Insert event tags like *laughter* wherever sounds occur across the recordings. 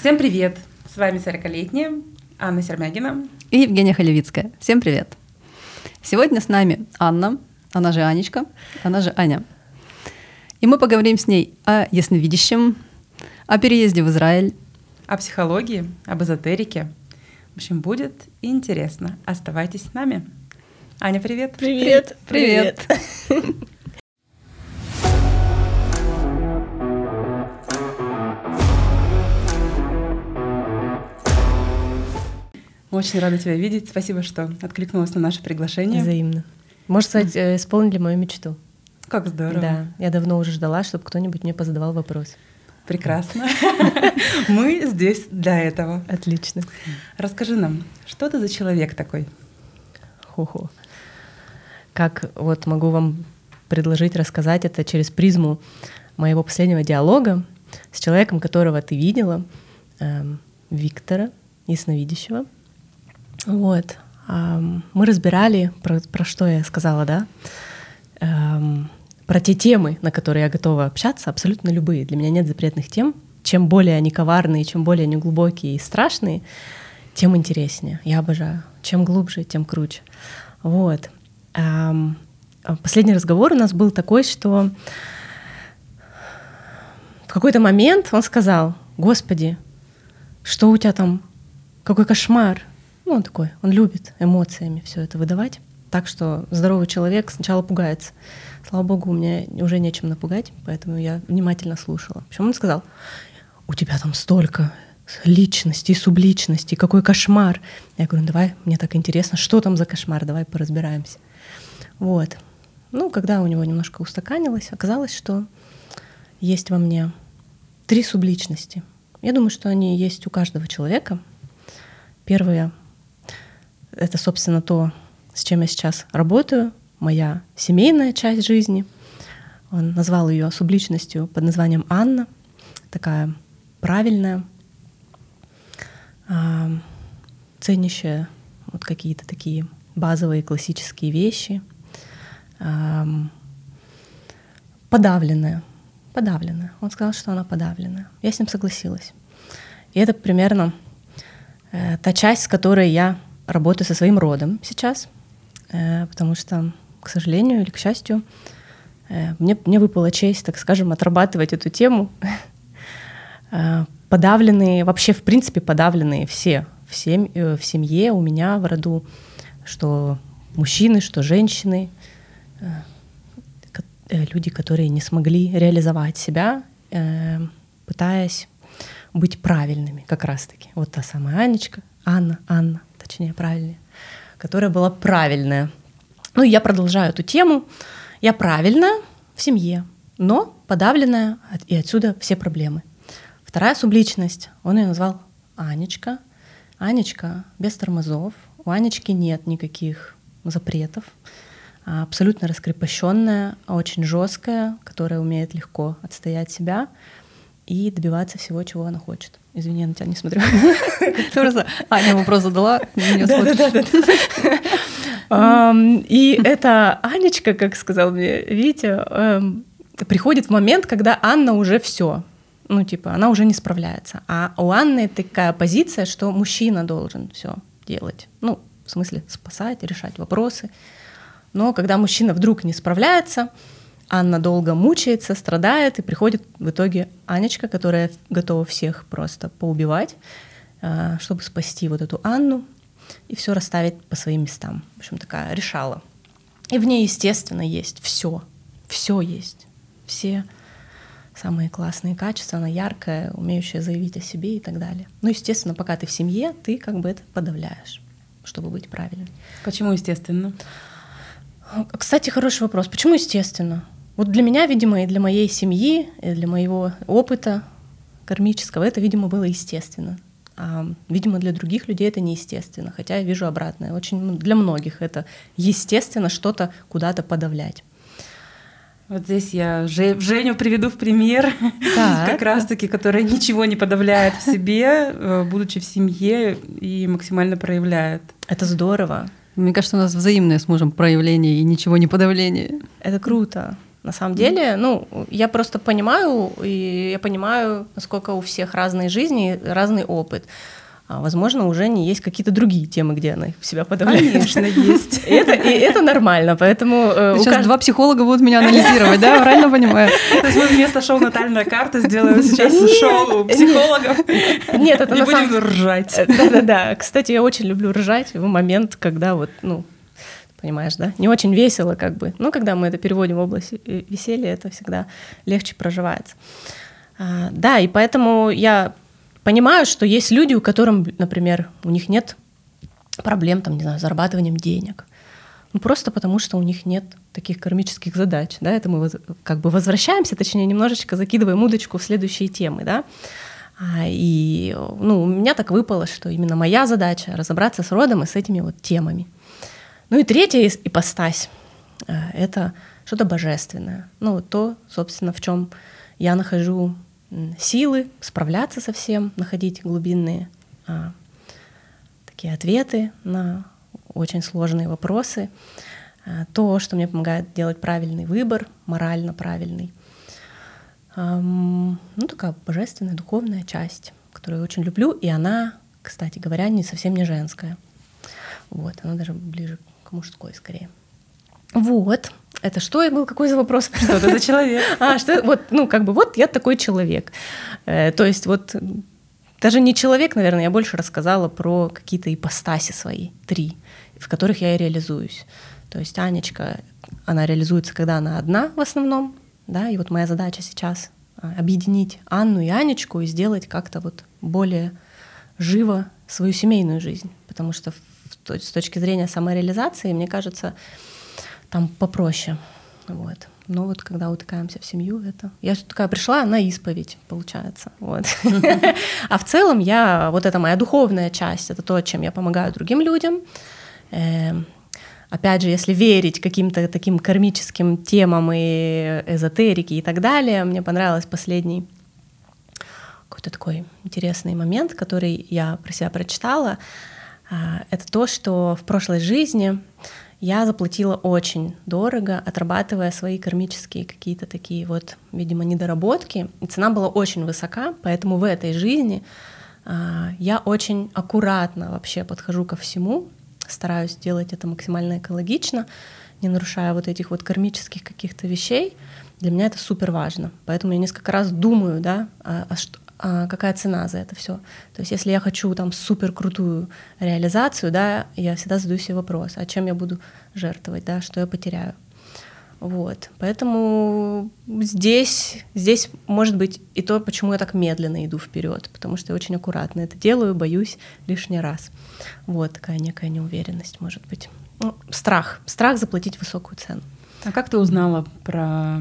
Всем привет! С вами 40-летняя Анна Сермягина и Евгения Халевицкая. Всем привет! Сегодня с нами Анна, она же Анечка, она же Аня. И мы поговорим с ней о ясновидящем, о переезде в Израиль, о психологии, об эзотерике. В общем, будет интересно. Оставайтесь с нами. Аня, привет. Привет. Привет. привет. Очень рада тебя видеть. Спасибо, что откликнулась на наше приглашение. Взаимно. Можно сказать, э, исполнили мою мечту. Как здорово. Да, я давно уже ждала, чтобы кто-нибудь мне позадавал вопрос. Прекрасно. *laughs* Мы здесь для этого. Отлично. Расскажи нам, что ты за человек такой? Хо-хо. Как вот могу вам предложить рассказать это через призму моего последнего диалога с человеком, которого ты видела, эм, Виктора, ясновидящего. Вот. Мы разбирали, про, про что я сказала, да? Про те темы, на которые я готова общаться, абсолютно любые. Для меня нет запретных тем. Чем более они коварные, чем более они глубокие и страшные, тем интереснее. Я обожаю. Чем глубже, тем круче. Вот. Последний разговор у нас был такой, что в какой-то момент он сказал, Господи, что у тебя там, какой кошмар, ну, он такой, он любит эмоциями все это выдавать. Так что здоровый человек сначала пугается. Слава богу, у меня уже нечем напугать, поэтому я внимательно слушала. Причем он сказал, у тебя там столько личностей, субличностей, какой кошмар. Я говорю, давай, мне так интересно, что там за кошмар, давай поразбираемся. Вот. Ну, когда у него немножко устаканилось, оказалось, что есть во мне три субличности. Я думаю, что они есть у каждого человека. Первое это, собственно, то, с чем я сейчас работаю, моя семейная часть жизни. Он назвал ее субличностью под названием Анна, такая правильная, а, ценящая вот какие-то такие базовые классические вещи, а, подавленная, подавленная. Он сказал, что она подавленная. Я с ним согласилась. И это примерно э, та часть, с которой я работаю со своим родом сейчас, э, потому что, к сожалению или к счастью, э, мне, мне выпала честь, так скажем, отрабатывать эту тему. *laughs* Э, подавленные, вообще, в принципе, подавленные все в, сем, в семье, у меня в роду, что мужчины, что женщины, люди, которые не смогли реализовать себя, пытаясь быть правильными, как раз-таки. Вот та самая Анечка, Анна, Анна, точнее, правильнее, которая была правильная. Ну, я продолжаю эту тему. Я правильная в семье, но подавленная, и отсюда все проблемы. Вторая субличность, он ее назвал Анечка. Анечка без тормозов. У Анечки нет никаких запретов. А, абсолютно раскрепощенная, очень жесткая, которая умеет легко отстоять себя и добиваться всего, чего она хочет. Извини, я на тебя не смотрю. *laughs* Просто Аня вопрос задала, не смотришь. *laughs* И эта Анечка, как сказал мне Витя, эм, приходит в момент, когда Анна уже все, ну типа она уже не справляется, а у Анны такая позиция, что мужчина должен все делать, ну в смысле спасать, решать вопросы. Но когда мужчина вдруг не справляется, Анна долго мучается, страдает, и приходит в итоге Анечка, которая готова всех просто поубивать, э, чтобы спасти вот эту Анну и все расставить по своим местам. В общем, такая решала. И в ней, естественно, есть все. Все есть. Все самые классные качества, она яркая, умеющая заявить о себе и так далее. Ну, естественно, пока ты в семье, ты как бы это подавляешь, чтобы быть правильной. Почему естественно? Кстати, хороший вопрос. Почему естественно? Вот для меня, видимо, и для моей семьи, и для моего опыта кармического это, видимо, было естественно. А, видимо, для других людей это неестественно, хотя я вижу обратное. Очень для многих это естественно что-то куда-то подавлять. Вот здесь я Женю приведу в пример, *laughs* как раз-таки, которая ничего не подавляет в себе, э, будучи в семье и максимально проявляет. Это здорово. Мне кажется, у нас взаимное с мужем проявление и ничего не подавление. Это круто. На самом деле, ну, я просто понимаю, и я понимаю, насколько у всех разные жизни, разный опыт. А, возможно, уже не есть какие-то другие темы, где она себя подавляет. Конечно, есть. *laughs* И это, и это нормально, поэтому... Э, сейчас кажд... два психолога будут меня анализировать, да? Правильно понимаю? То есть мы вместо шоу «Натальная карта» сделаем сейчас шоу психологов. Нет, это И будем ржать. Э, да-да-да. Кстати, я очень люблю ржать в момент, когда вот, ну, понимаешь, да? Не очень весело как бы. Но когда мы это переводим в область веселья, это всегда легче проживается. А, да, и поэтому я понимаю, что есть люди, у которых, например, у них нет проблем, там, не знаю, с зарабатыванием денег. Ну, просто потому, что у них нет таких кармических задач, да, это мы как бы возвращаемся, точнее, немножечко закидываем удочку в следующие темы, да, а, и, ну, у меня так выпало, что именно моя задача — разобраться с родом и с этими вот темами. Ну и третья ипостась э, — это что-то божественное, ну, то, собственно, в чем я нахожу силы справляться со всем, находить глубинные а, такие ответы на очень сложные вопросы, а, то, что мне помогает делать правильный выбор, морально правильный. А, ну, такая божественная, духовная часть, которую я очень люблю, и она, кстати говоря, не совсем не женская. Вот, она даже ближе мужской скорее. Вот. Это что был? Какой за вопрос? *laughs* Что это за человек? *laughs* А, что вот, ну, как бы, вот я такой человек. Э, то есть вот даже не человек, наверное, я больше рассказала про какие-то ипостаси свои, три, в которых я и реализуюсь. То есть Анечка, она реализуется, когда она одна в основном, да, и вот моя задача сейчас а, объединить Анну и Анечку и сделать как-то вот более живо свою семейную жизнь, потому что с точки зрения самореализации, мне кажется, там попроще. Вот. Но вот когда утыкаемся в семью, это... Я такая пришла на исповедь, получается. Вот. *laughs* А в целом я... Вот это моя духовная часть, это то, чем я помогаю другим людям. Эм, опять же, если верить каким-то таким кармическим темам и эзотерике и так далее, мне понравилось последний какой-то такой интересный момент, который я про себя прочитала. А, это то, что в прошлой жизни я заплатила очень дорого, отрабатывая свои кармические какие-то такие вот, видимо, недоработки. И цена была очень высока, поэтому в этой жизни а, я очень аккуратно вообще подхожу ко всему, стараюсь делать это максимально экологично, не нарушая вот этих вот кармических каких-то вещей. Для меня это супер важно. Поэтому я несколько раз думаю, да, а, а, какая цена за это все. То есть если я хочу там супер крутую реализацию, да, я всегда задаю себе вопрос, а чем я буду жертвовать, да, что я потеряю. Вот. Поэтому здесь, здесь может быть и то, почему я так медленно иду вперед, потому что я очень аккуратно это делаю, боюсь лишний раз. Вот такая некая неуверенность может быть. Ну, страх. Страх заплатить высокую цену. А как ты узнала про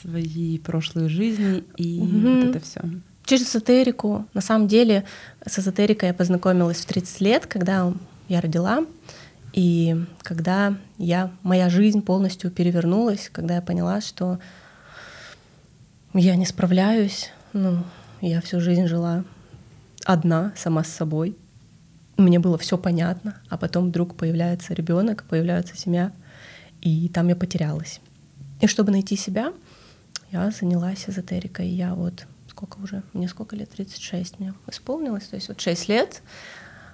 свои прошлые жизни и mm-hmm. вот это все? Через эзотерику. На самом деле с эзотерикой я познакомилась в 30 лет, когда я родила. И когда я, моя жизнь полностью перевернулась, когда я поняла, что я не справляюсь, ну, я всю жизнь жила одна, сама с собой. Мне было все понятно, а потом вдруг появляется ребенок, появляется семья, и там я потерялась. И чтобы найти себя, я занялась эзотерикой. Я вот сколько уже, мне сколько лет, 36 мне исполнилось, то есть вот 6 лет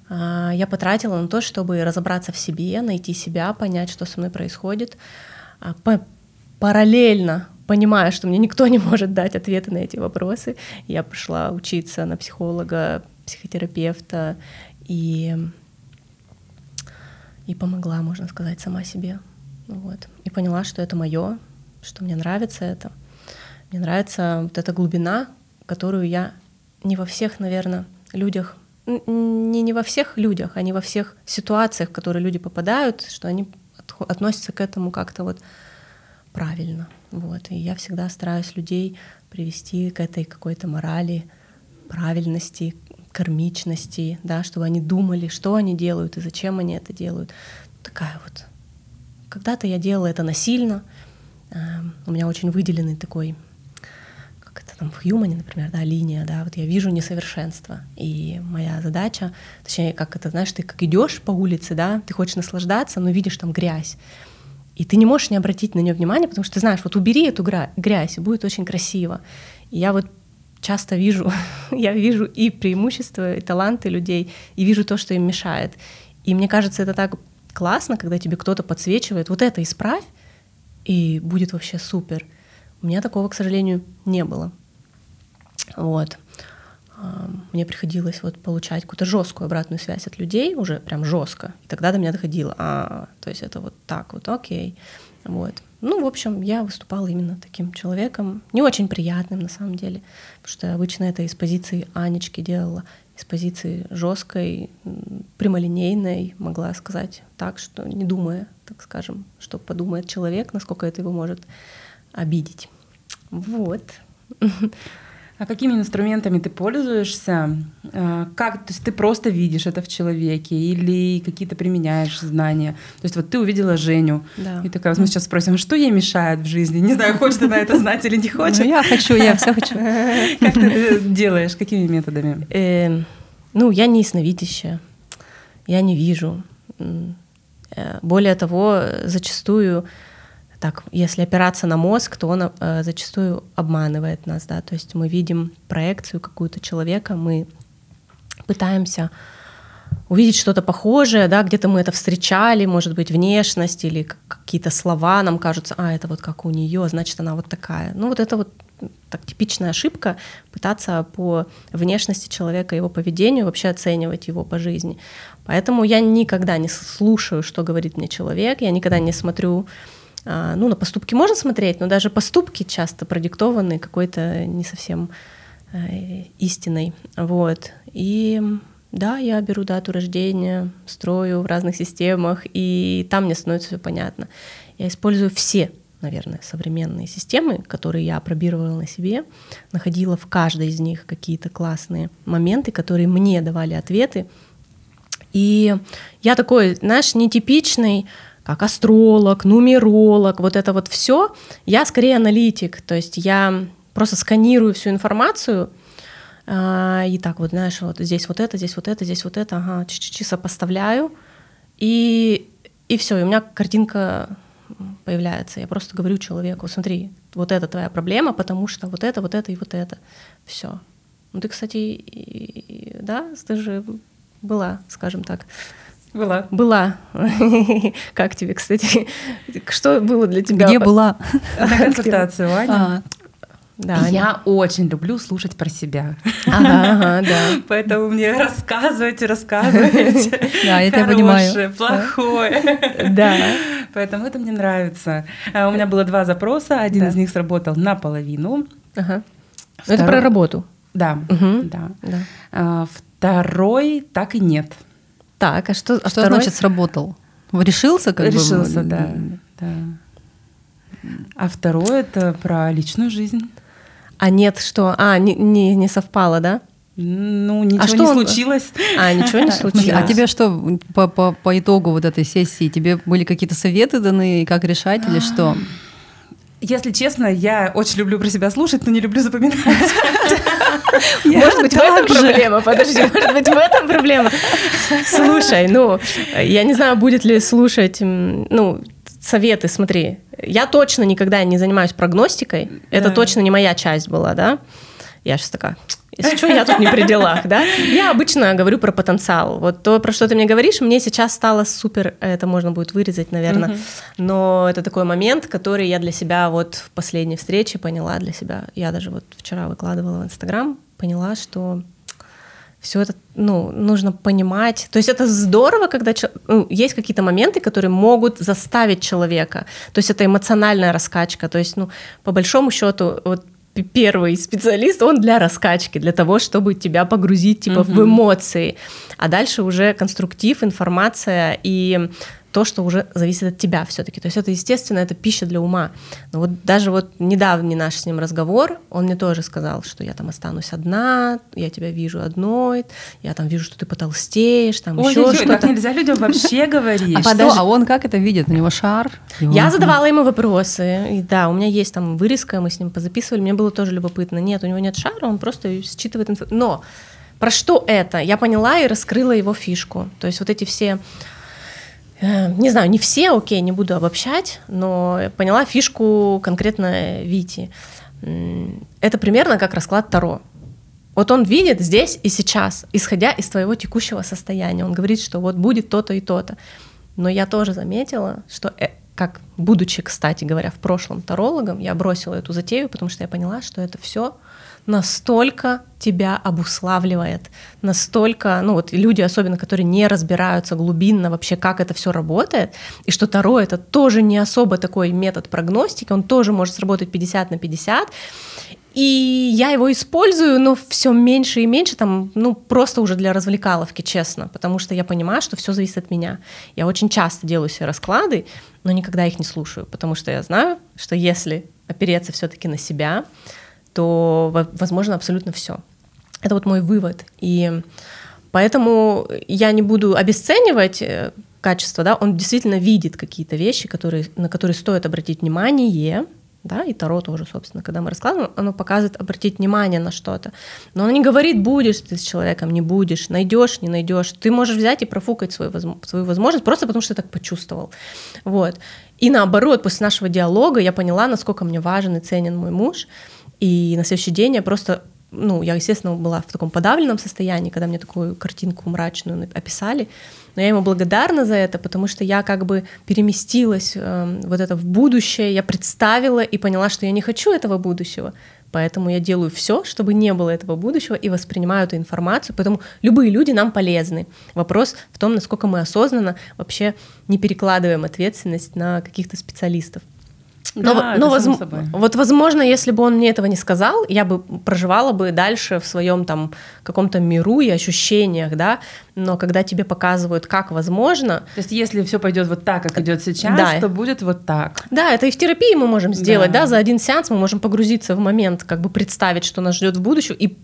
а, я потратила на то, чтобы разобраться в себе, найти себя, понять, что со мной происходит, а, параллельно понимая, что мне никто не может дать ответы на эти вопросы, я пошла учиться на психолога, психотерапевта и и помогла, можно сказать, сама себе. Вот. И поняла, что это мое, что мне нравится это. Мне нравится вот эта глубина, которую я не во всех, наверное, людях, не, не во всех людях, а не во всех ситуациях, в которые люди попадают, что они относятся к этому как-то вот правильно. Вот. И я всегда стараюсь людей привести к этой какой-то морали, правильности, кармичности, да, чтобы они думали, что они делают и зачем они это делают. Такая вот. Когда-то я делала это насильно. Эм, у меня очень выделенный такой там в Юмане, например, да, линия, да, вот я вижу несовершенство, и моя задача, точнее, как это, знаешь, ты как идешь по улице, да, ты хочешь наслаждаться, но видишь там грязь, И ты не можешь не обратить на нее внимание, потому что ты знаешь, вот убери эту грязь, и будет очень красиво. И я вот часто вижу, *laughs* я вижу и преимущества, и таланты людей, и вижу то, что им мешает. И мне кажется, это так классно, когда тебе кто-то подсвечивает, вот это исправь, и будет вообще супер. У меня такого, к сожалению, не было. Вот. Мне приходилось вот получать какую-то жесткую обратную связь от людей, уже прям жестко. И тогда до меня доходило, а, то есть это вот так вот, окей. Вот. Ну, в общем, я выступала именно таким человеком, не очень приятным на самом деле, потому что обычно это из позиции Анечки делала, из позиции жесткой, прямолинейной, могла сказать так, что не думая, так скажем, что подумает человек, насколько это его может обидеть. Вот. *laughs* А какими инструментами ты пользуешься? А, как, то есть ты просто видишь это в человеке или какие-то применяешь знания? То есть вот ты увидела Женю да. и такая, вот мы сейчас спросим, а что ей мешает в жизни? Не знаю, хочет она это знать или не ну, хочет. Ну, я хочу, я все хочу. *laughs* Как ты делаешь? Какими методами? Эм, ну, я не ясновидящая, я не вижу. Э, более того, зачастую так, если опираться на мозг, то он э, зачастую обманывает нас, да, то есть мы видим проекцию какую-то человека, мы пытаемся увидеть что-то похожее, да, где-то мы это встречали, может быть, внешность или какие-то слова нам кажутся, а, это вот как у нее, значит, она вот такая. Ну, вот это вот так типичная ошибка пытаться по внешности человека, его поведению вообще оценивать его по жизни. Поэтому я никогда не слушаю, что говорит мне человек, я никогда не смотрю ну, на поступки можно смотреть, но даже поступки часто продиктованы какой-то не совсем э, истиной. Вот. И да, я беру дату рождения, строю в разных системах, и там мне становится все понятно. Я использую все, наверное, современные системы, которые я опробировала на себе, находила в каждой из них какие-то классные моменты, которые мне давали ответы. И я такой, знаешь, нетипичный как астролог, нумеролог, вот это вот все, я скорее аналитик, то есть я просто сканирую всю информацию, а, и так вот, знаешь, вот здесь вот это, здесь вот это, здесь вот это, ага, чи-чи-чи сопоставляю, и, и все, и у меня картинка появляется. Я просто говорю человеку, смотри, вот это твоя проблема, потому что вот это, вот это и вот это. Все. Ну ты, кстати, да, ты же была, скажем так, была. Была. *laughs* Как тебе, кстати? Что было для тебя? Где была? На консультацию, Аня. А. Да, я очень люблю слушать про себя. Ага, ага, да. *laughs* Поэтому мне рассказывайте, рассказывайте. *laughs* Да, я тебя понимаю. плохое. Да. Поэтому это мне нравится. А, у меня было два запроса. Один из них сработал наполовину. Ага. Это про работу. Да, да. А, второй так и нет. Так, а что, а что второй? значит сработал? Решился как Решился, бы? да, да. А второе это про личную жизнь. А нет, что? А, не, не, не совпало, да? Ну, ничего а что не он... случилось. А, ничего не *laughs* случилось. А тебе что, по, по, по итогу вот этой сессии, тебе были какие-то советы даны, как решать или что? *gasps* Если честно, я очень люблю про себя слушать, но не люблю запоминать. *laughs* Может быть, в этом проблема? Подожди, может быть, в этом проблема? Слушай, ну, я не знаю, будет ли слушать, ну, советы, смотри. Я точно никогда не занимаюсь прогностикой. Это точно не моя часть была, да? Я сейчас такая, если что, я тут не при делах, да? Я обычно говорю про потенциал. Вот то, про что ты мне говоришь, мне сейчас стало супер, это можно будет вырезать, наверное, угу. но это такой момент, который я для себя вот в последней встрече поняла для себя. Я даже вот вчера выкладывала в Инстаграм, поняла, что все это ну, нужно понимать. То есть это здорово, когда ну, есть какие-то моменты, которые могут заставить человека. То есть это эмоциональная раскачка. То есть, ну, по большому счету, вот первый специалист, он для раскачки, для того, чтобы тебя погрузить типа угу. в эмоции, а дальше уже конструктив, информация и то, что уже зависит от тебя все-таки. То есть это, естественно, это пища для ума. Но вот даже вот недавний наш с ним разговор, он мне тоже сказал, что я там останусь одна, я тебя вижу одной, я там вижу, что ты потолстеешь, там Ой, еще что-то. Так нельзя людям вообще *laughs* говорить. А, что? а он как это видит? У него шар? Я задавала ему вопросы. И да, у меня есть там вырезка, мы с ним позаписывали, мне было тоже любопытно. Нет, у него нет шара, он просто считывает информацию. Но про что это? Я поняла и раскрыла его фишку. То есть вот эти все не знаю, не все, окей, не буду обобщать, но поняла фишку конкретно Вити. Это примерно как расклад Таро. Вот он видит здесь и сейчас, исходя из твоего текущего состояния. Он говорит, что вот будет то-то и то-то. Но я тоже заметила, что э, как будучи, кстати говоря, в прошлом тарологом, я бросила эту затею, потому что я поняла, что это все настолько тебя обуславливает, настолько, ну вот люди, особенно которые не разбираются глубинно вообще, как это все работает, и что Таро это тоже не особо такой метод прогностики, он тоже может сработать 50 на 50, и я его использую, но все меньше и меньше, там, ну, просто уже для развлекаловки, честно, потому что я понимаю, что все зависит от меня. Я очень часто делаю себе расклады, но никогда их не слушаю, потому что я знаю, что если опереться все-таки на себя, то возможно абсолютно все. Это вот мой вывод. И поэтому я не буду обесценивать э, качество, да, он действительно видит какие-то вещи, которые, на которые стоит обратить внимание, да, и Таро тоже, собственно, когда мы раскладываем, оно показывает обратить внимание на что-то. Но оно не говорит, будешь ты с человеком, не будешь, найдешь, не найдешь. Ты можешь взять и профукать свою, свою возможность просто потому, что ты так почувствовал. Вот. И наоборот, после нашего диалога я поняла, насколько мне важен и ценен мой муж, и на следующий день я просто ну, я, естественно, была в таком подавленном состоянии, когда мне такую картинку мрачную описали, но я ему благодарна за это, потому что я как бы переместилась э, вот это в будущее, я представила и поняла, что я не хочу этого будущего, поэтому я делаю все, чтобы не было этого будущего и воспринимаю эту информацию, поэтому любые люди нам полезны. Вопрос в том, насколько мы осознанно вообще не перекладываем ответственность на каких-то специалистов. Но, да, но воз... вот возможно, если бы он мне этого не сказал, я бы проживала бы дальше в своем там каком-то миру и ощущениях, да. Но когда тебе показывают, как возможно, то есть если все пойдет вот так, как идет сейчас, да. то будет вот так. Да, это и в терапии мы можем сделать, да. да, за один сеанс мы можем погрузиться в момент, как бы представить, что нас ждет в будущем и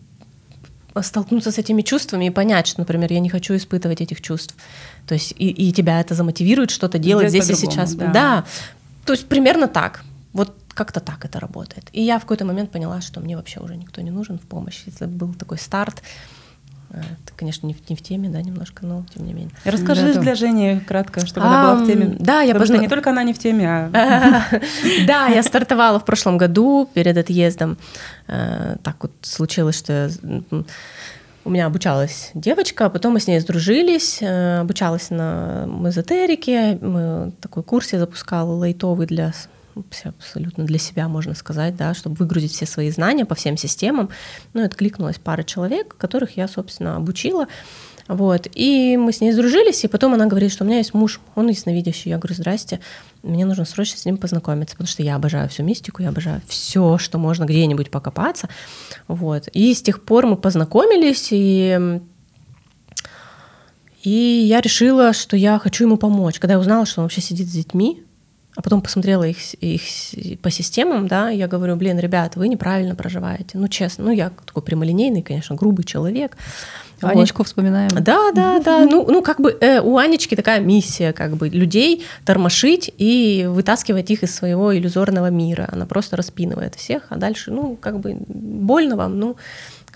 столкнуться с этими чувствами и понять, что, например, я не хочу испытывать этих чувств. То есть и, и тебя это замотивирует что-то делать здесь, здесь и сейчас. Да. да. То есть примерно так. Вот как-то так это работает. И я в какой-то момент поняла, что мне вообще уже никто не нужен в помощь. Если был такой старт, это, конечно, не в, не в теме, да, немножко, но тем не менее. Расскажи да, для Жени кратко, чтобы а, она была в теме. Да, я Потому позна... что не только она не в теме, а... *laughs* Да, я стартовала в прошлом году перед отъездом. Э, так вот случилось, что у меня обучалась девочка, а потом мы с ней сдружились, э, обучалась на эзотерике, мы такой курс я запускала лайтовый для абсолютно для себя, можно сказать, да, чтобы выгрузить все свои знания по всем системам. Ну, откликнулась пара человек, которых я, собственно, обучила. Вот. И мы с ней сдружились, и потом она говорит, что у меня есть муж, он ясновидящий. Я говорю, здрасте, мне нужно срочно с ним познакомиться, потому что я обожаю всю мистику, я обожаю все, что можно где-нибудь покопаться. Вот. И с тех пор мы познакомились, и и я решила, что я хочу ему помочь. Когда я узнала, что он вообще сидит с детьми, а потом посмотрела их, их по системам, да, я говорю, блин, ребят, вы неправильно проживаете. Ну, честно, ну, я такой прямолинейный, конечно, грубый человек. Анечку вот. вспоминаем. Да, да, да. *laughs* Ну, ну как бы э, у Анечки такая миссия, как бы людей тормошить и вытаскивать их из своего иллюзорного мира. Она просто распинывает всех, а дальше, ну, как бы больно вам, ну,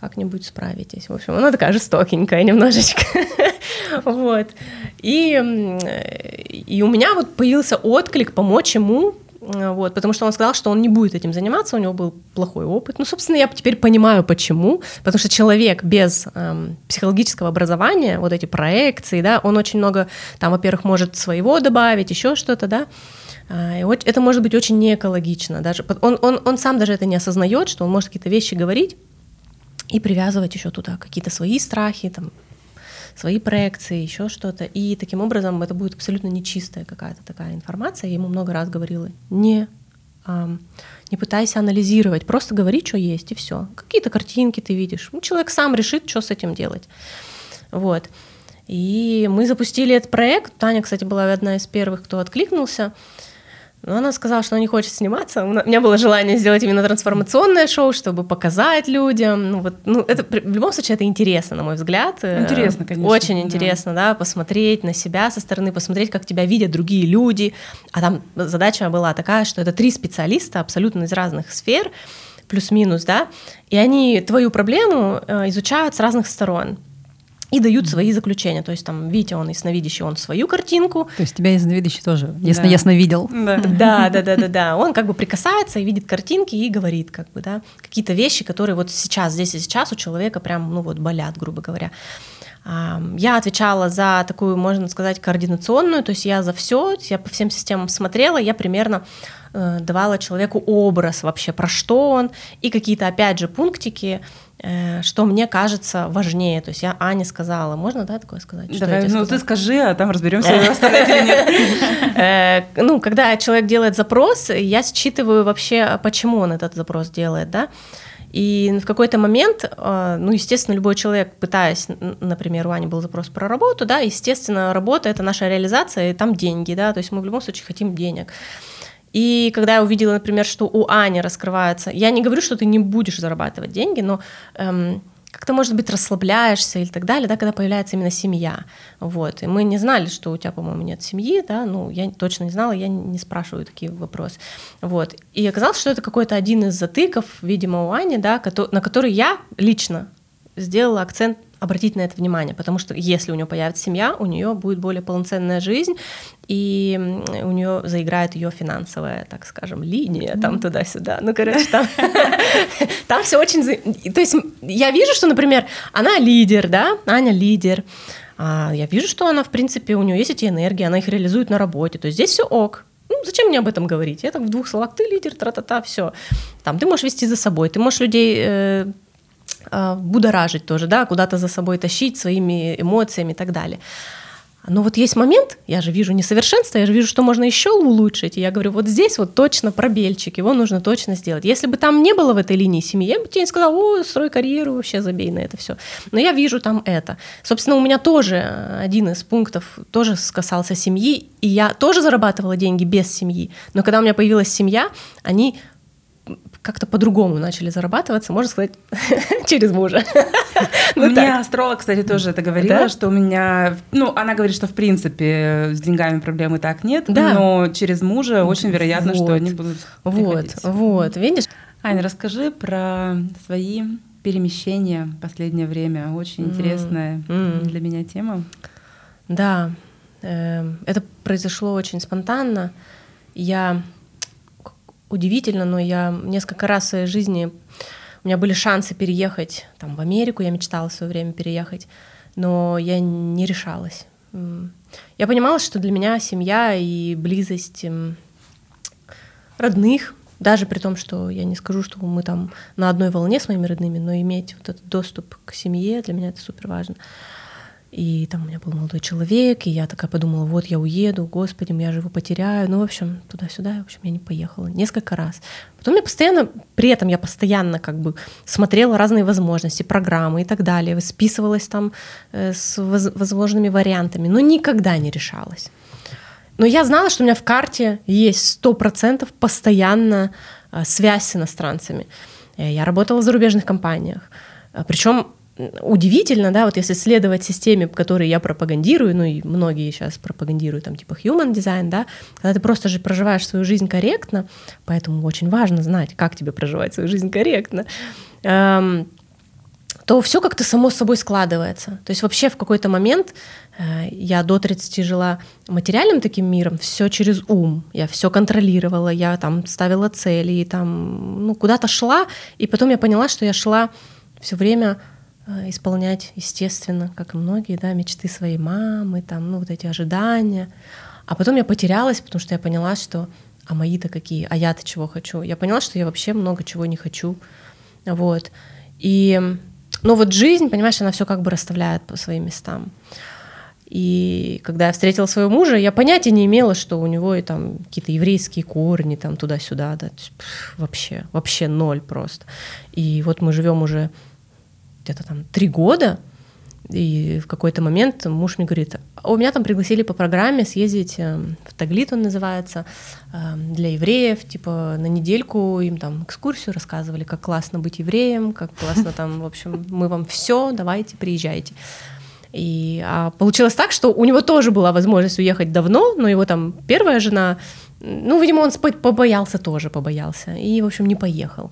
как-нибудь справитесь. В общем, она такая жестокенькая немножечко. *laughs* вот. И, и у меня вот появился отклик помочь ему вот, потому что он сказал, что он не будет этим заниматься, у него был плохой опыт. Ну, собственно, я теперь понимаю, почему. Потому что человек без эм, психологического образования, вот эти проекции, да, он очень много, там, во-первых, может своего добавить, еще что-то, да, а, это может быть очень неэкологично. Даже он, он, он сам даже это не осознает, что он может какие-то вещи говорить и привязывать еще туда какие-то свои страхи, там, свои проекции, еще что-то. И таким образом это будет абсолютно нечистая какая-то такая информация. Я ему много раз говорила, не, эм, не пытайся анализировать, просто говори, что есть, и все. Какие-то картинки ты видишь. Ну, человек сам решит, что с этим делать. Вот. И мы запустили этот проект. Таня, кстати, была одна из первых, кто откликнулся. Но она сказала, что она не хочет сниматься. У меня было желание сделать именно трансформационное шоу, чтобы показать людям. Ну, вот, ну, это, в любом случае, это интересно, на мой взгляд. Э, интересно, конечно. Очень интересно, да. да, посмотреть на себя со стороны, посмотреть, как тебя видят другие люди. А там задача была такая, что это три специалиста абсолютно из разных сфер, плюс-минус, да, и они твою проблему э, изучают с разных сторон. И дают свои заключения. То есть там, видите, он ясновидящий, он свою картинку. То есть тебя ясновидящий тоже ясно, да. ясно видел. Да. да, да, да, да, да. Он как бы прикасается и видит картинки и говорит как бы, да, какие-то вещи, которые вот сейчас, здесь и сейчас у человека прям, ну вот, болят, грубо говоря. Я отвечала за такую, можно сказать, координационную, то есть я за все, я по всем системам смотрела, я примерно э, давала человеку образ вообще, про что он, и какие-то, опять же, пунктики, э, что мне кажется важнее. То есть я Ане сказала, можно, да, такое сказать? Давай, ну ты скажи, а там разберемся, *laughs* оставлять или нет. *laughs* Э, ну, когда человек делает запрос, я считываю вообще, почему он этот запрос делает, да. И в какой-то момент, э, ну, естественно, любой человек, пытаясь, например, у Ани был запрос про работу, да, естественно, работа — это наша реализация, и там деньги, да, то есть мы в любом случае хотим денег. И когда я увидела, например, что у Ани раскрывается, я не говорю, что ты не будешь зарабатывать деньги, но эм, как-то, может быть, расслабляешься или так далее, да, когда появляется именно семья. Вот. И мы не знали, что у тебя, по-моему, нет семьи, да, ну, я точно не знала, я не спрашиваю такие вопросы. Вот. И оказалось, что это какой-то один из затыков, видимо, у Ани, да, на который я лично сделала акцент обратить на это внимание, потому что если у нее появится семья, у нее будет более полноценная жизнь, и у нее заиграет ее финансовая, так скажем, линия, там туда-сюда. Ну, короче, там, *laughs* там все очень... То есть я вижу, что, например, она лидер, да, Аня лидер, а я вижу, что она, в принципе, у нее есть эти энергии, она их реализует на работе, то есть здесь все ок, ну, зачем мне об этом говорить? Я так в двух словах, ты лидер, тра-та-та, все. Там ты можешь вести за собой, ты можешь людей э, э, будоражить тоже, да, куда-то за собой тащить своими эмоциями и так далее. Но вот есть момент, я же вижу несовершенство, я же вижу, что можно еще улучшить. И я говорю, вот здесь вот точно пробельчик, его нужно точно сделать. Если бы там не было в этой линии семьи, я бы тебе не сказала, о, строй карьеру, вообще забей на это все. Но я вижу там это. Собственно, у меня тоже один из пунктов тоже касался семьи, и я тоже зарабатывала деньги без семьи. Но когда у меня появилась семья, они как-то по-другому начали зарабатываться, можно сказать, *laughs* через мужа. *laughs* Ну меня астролог, кстати, тоже это говорила, что у меня, ну, она говорит, что в принципе с деньгами проблемы так нет, но через мужа очень вероятно, что они будут Вот, вот, видишь? Аня, расскажи про свои перемещения в последнее время. Очень интересная для меня тема. Да, эм, это произошло очень спонтанно. Я удивительно, но я несколько раз в своей жизни у меня были шансы переехать там, в Америку, я мечтала в свое время переехать, но я не решалась. Я понимала, что для меня семья и близость родных, даже при том, что я не скажу, что мы там на одной волне с моими родными, но иметь вот этот доступ к семье для меня это супер важно. И там у меня был молодой человек, и я такая подумала, вот я уеду, господи, я же его потеряю. Ну, в общем, туда-сюда, в общем, я не поехала несколько раз. Потом я постоянно, при этом я постоянно как бы смотрела разные возможности, программы и так далее, списывалась там э, с возможными вариантами, но никогда не решалась. Но я знала, что у меня в карте есть сто процентов постоянно э, связь с иностранцами. Э, я работала в зарубежных компаниях. Причем удивительно, да, вот если следовать системе, которую я пропагандирую, ну и многие сейчас пропагандируют, там, типа human design, да, когда ты просто же проживаешь свою жизнь корректно, поэтому очень важно знать, как тебе проживать свою жизнь корректно, эм, то все как-то само собой складывается. То есть вообще в какой-то момент э, я до 30 жила материальным таким миром, все через ум, я все контролировала, я там ставила цели, и там, ну, куда-то шла, и потом я поняла, что я шла все время исполнять, естественно, как и многие, да, мечты своей мамы, там, ну, вот эти ожидания. А потом я потерялась, потому что я поняла, что а мои-то какие, а я-то чего хочу. Я поняла, что я вообще много чего не хочу. Вот. И, ну вот жизнь, понимаешь, она все как бы расставляет по своим местам. И когда я встретила своего мужа, я понятия не имела, что у него и там какие-то еврейские корни, там туда-сюда, да, вообще, вообще ноль просто. И вот мы живем уже где-то там три года, и в какой-то момент муж мне говорит, «А у меня там пригласили по программе съездить эм, в Таглит, он называется, эм, для евреев, типа на недельку им там экскурсию рассказывали, как классно быть евреем, как классно там, в общем, мы вам все, давайте, приезжайте. И а получилось так, что у него тоже была возможность уехать давно, но его там первая жена, ну, видимо, он побоялся тоже, побоялся, и, в общем, не поехал.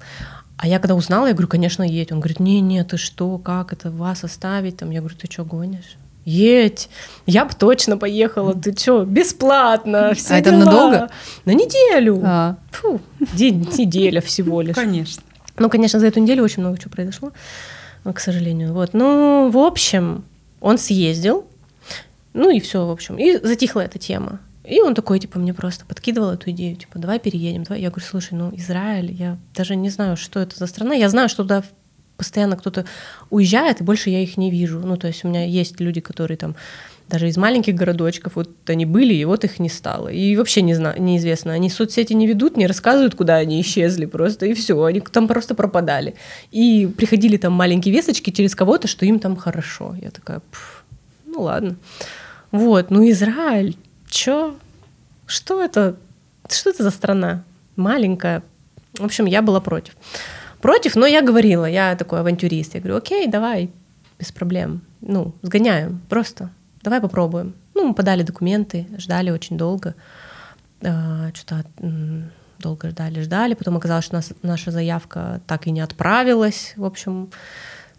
А я когда узнала, я говорю, конечно, едь. Он говорит, не-не, ты что, как это, вас оставить? Там, я говорю, ты что, гонишь? Едь, я бы точно поехала, ты что, бесплатно, все А дела. это надолго? На неделю. А. Фу, день, неделя всего лишь. Конечно. Ну, конечно, за эту неделю очень много чего произошло, к сожалению. Вот. Ну, в общем, он съездил, ну и все, в общем. И затихла эта тема. И он такой, типа, мне просто подкидывал эту идею, типа, давай переедем, давай. Я говорю, слушай, ну, Израиль, я даже не знаю, что это за страна. Я знаю, что туда постоянно кто-то уезжает, и больше я их не вижу. Ну, то есть у меня есть люди, которые там даже из маленьких городочков, вот они были, и вот их не стало. И вообще не знаю, неизвестно. Они соцсети не ведут, не рассказывают, куда они исчезли просто, и все. Они там просто пропадали. И приходили там маленькие весточки через кого-то, что им там хорошо. Я такая, «Пф, ну ладно. Вот, ну Израиль, чё? Что это? Что это за страна? Маленькая. В общем, я была против. Против, но я говорила, я такой авантюрист. Я говорю, окей, давай, без проблем. Ну, сгоняем, просто. Давай попробуем. Ну, мы подали документы, ждали очень долго. А, Что-то долго ждали, ждали. Потом оказалось, что наша заявка так и не отправилась. В общем,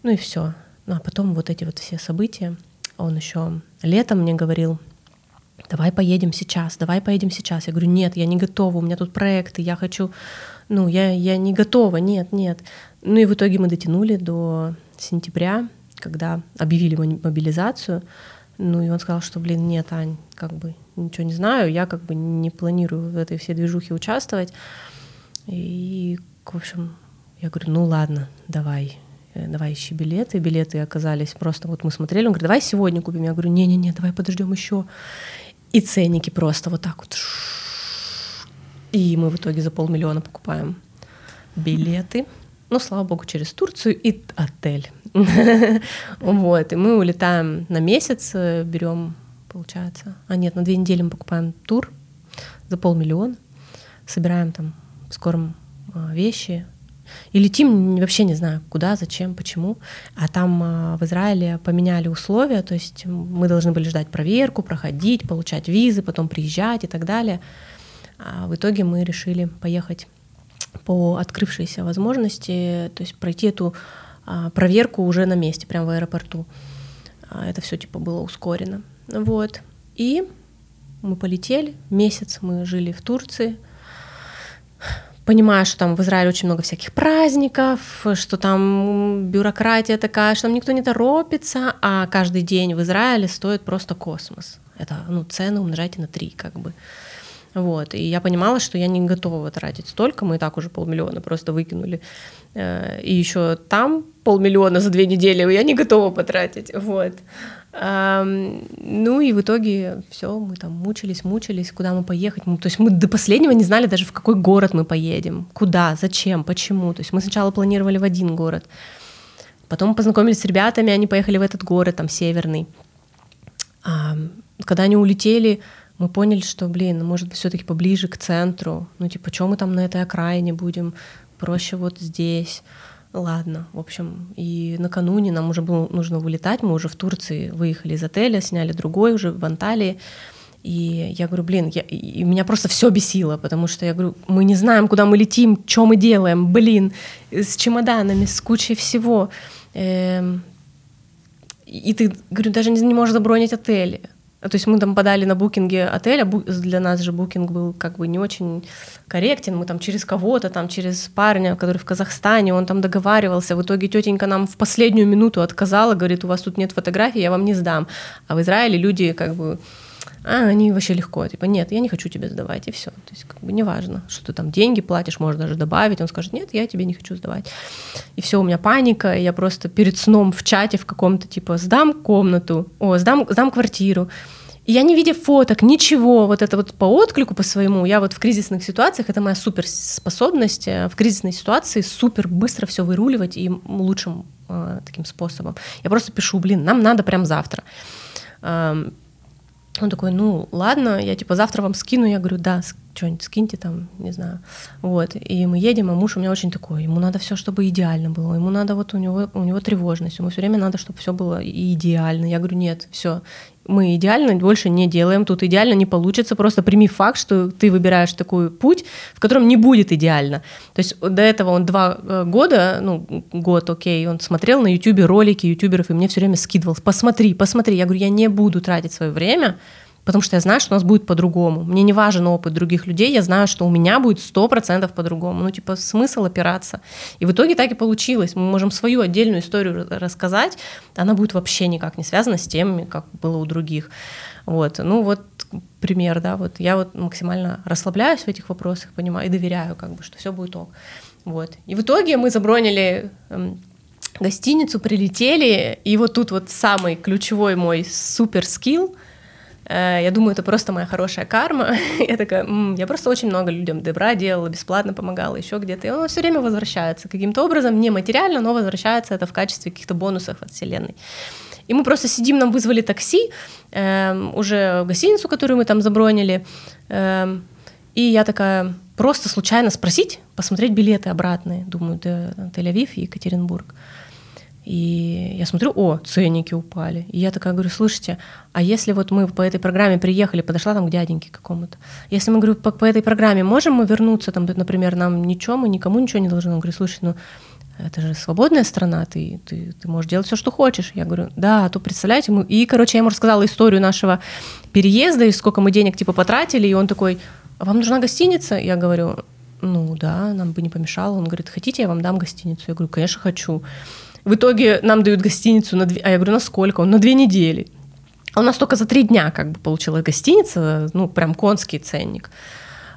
ну и все. Ну, а потом вот эти вот все события. Он еще летом мне говорил, давай поедем сейчас, давай поедем сейчас. Я говорю, нет, я не готова, у меня тут проекты, я хочу, ну, я, я не готова, нет, нет. Ну и в итоге мы дотянули до сентября, когда объявили мобили- мобилизацию. Ну и он сказал, что, блин, нет, Ань, как бы ничего не знаю, я как бы не планирую в этой всей движухе участвовать. И, в общем, я говорю, ну ладно, давай, э, давай ищи билеты. Билеты оказались просто, вот мы смотрели, он говорит, давай сегодня купим. Я говорю, не-не-не, давай подождем еще. И ценники просто вот так вот. И мы в итоге за полмиллиона покупаем билеты. Ну, слава богу, через Турцию и отель. *laughs* Вот, и мы улетаем на месяц, э, берем, получается, а нет, на две недели мы покупаем тур за полмиллиона, собираем там в скором а, вещи, и летим вообще не знаю куда, зачем, почему. А там а, в Израиле поменяли условия, то есть мы должны были ждать проверку, проходить, получать визы, потом приезжать и так далее. А в итоге мы решили поехать по открывшейся возможности, то есть пройти эту а, проверку уже на месте, прямо в аэропорту. А, Это все типа было ускорено. Вот. И мы полетели. Месяц мы жили в Турции. Понимая, что там в Израиле очень много всяких праздников, что там бюрократия такая, что там никто не торопится, а каждый день в Израиле стоит просто космос. Это, ну, цены умножайте на три, как бы. Вот. И я понимала, что я не готова тратить столько, мы и так уже полмиллиона просто выкинули. Э, И еще там полмиллиона за две недели я не готова потратить. Вот. Ну и в итоге все, мы там мучились, мучились, куда мы поехать. Ну, То есть мы до последнего не знали даже, в какой город мы поедем, куда, зачем, почему. То есть мы сначала планировали в один город, потом познакомились с ребятами, они поехали в этот город, там, северный. А, когда они улетели, мы поняли, что, блин, ну, может быть, все-таки поближе к центру. Ну, типа, что мы там на этой окраине будем? Проще вот здесь. Ладно, в общем, и накануне нам уже было нужно вылетать, мы уже в Турции выехали из отеля, сняли другой уже в Анталии, и я говорю, блин, я, и меня просто все бесило, потому что я говорю, мы не знаем, куда мы летим, что мы делаем, блин, с чемоданами, с кучей всего. Эм, и ты, говорю, даже не, не можешь забронить отель. А, То есть мы там подали на букинге отеля, бу- для нас же букинг был как бы не очень корректен, мы там через кого-то, там через парня, который в Казахстане, он там договаривался, в итоге тетенька нам в последнюю минуту отказала, говорит, у вас тут нет фотографий, я вам не сдам. А в Израиле люди как бы, а, они вообще легко, типа, нет, я не хочу тебе сдавать, и все. То есть как бы неважно, что ты там деньги платишь, можно даже добавить, он скажет, нет, я тебе не хочу сдавать. И все, у меня паника, и я просто перед сном в чате в каком-то, типа, сдам комнату, о, сдам, сдам квартиру. И я не видя фоток, ничего, вот это вот по отклику по своему, я вот в кризисных ситуациях, это моя суперспособность, э, в кризисной ситуации супер быстро все выруливать и лучшим э, таким способом. Я просто пишу, блин, нам надо прям завтра. Он такой, ну ладно, я типа завтра вам скину. Я говорю, да, что-нибудь скиньте там, не знаю. Вот. И мы едем, а муж у меня очень такой, ему надо все, чтобы идеально было. Ему надо вот у него, у него тревожность, ему все время надо, чтобы все было идеально. Я говорю, нет, все, мы идеально больше не делаем, тут идеально не получится, просто прими факт, что ты выбираешь такой путь, в котором не будет идеально. То есть до этого он два э, года, ну, год, окей, он смотрел на ютубе ролики ютуберов, и мне все время скидывал, посмотри, посмотри. Я говорю, я не буду тратить свое время, потому что я знаю, что у нас будет по-другому. Мне не важен опыт других людей, я знаю, что у меня будет сто процентов по-другому. Ну, типа, смысл опираться. И в итоге так и получилось. Мы можем свою отдельную историю рассказать, она будет вообще никак не связана с тем, как было у других. Вот, ну вот пример, да, вот я вот максимально расслабляюсь в этих вопросах, понимаю, и доверяю, как бы, что все будет ок. Вот. И в итоге мы забронили эм, гостиницу, прилетели, и вот тут вот самый ключевой мой супер скилл — я думаю, это просто моя хорошая карма. *laughs* я такая, м-м, я просто очень много людям добра делала, бесплатно помогала, еще где-то. И он все время возвращается каким-то образом, не материально, но возвращается это в качестве каких-то бонусов от Вселенной. И мы просто сидим, нам вызвали такси, э, уже в гостиницу, которую мы там забронили. Э, и я такая, просто случайно спросить, посмотреть билеты обратные. Думаю, да, Тель-Авив и Екатеринбург. И я смотрю, о, ценники упали. И я такая говорю, слушайте, а если вот мы по этой программе приехали, подошла там к дяденьке какому-то, если мы, говорю, по, по этой программе можем мы вернуться, там, например, нам ничего, мы никому ничего не должны. Он говорит, слушай, ну это же свободная страна, ты, ты, ты можешь делать все, что хочешь. Я говорю, да, а то представляете, мы... И, короче, я ему рассказала историю нашего переезда, и сколько мы денег, типа, потратили, и он такой, а вам нужна гостиница? Я говорю, ну да, нам бы не помешало. Он говорит, хотите, я вам дам гостиницу? Я говорю, конечно, хочу. В итоге нам дают гостиницу на две... А я говорю, на сколько? Он на две недели. А у нас только за три дня как бы получилась гостиница, ну, прям конский ценник.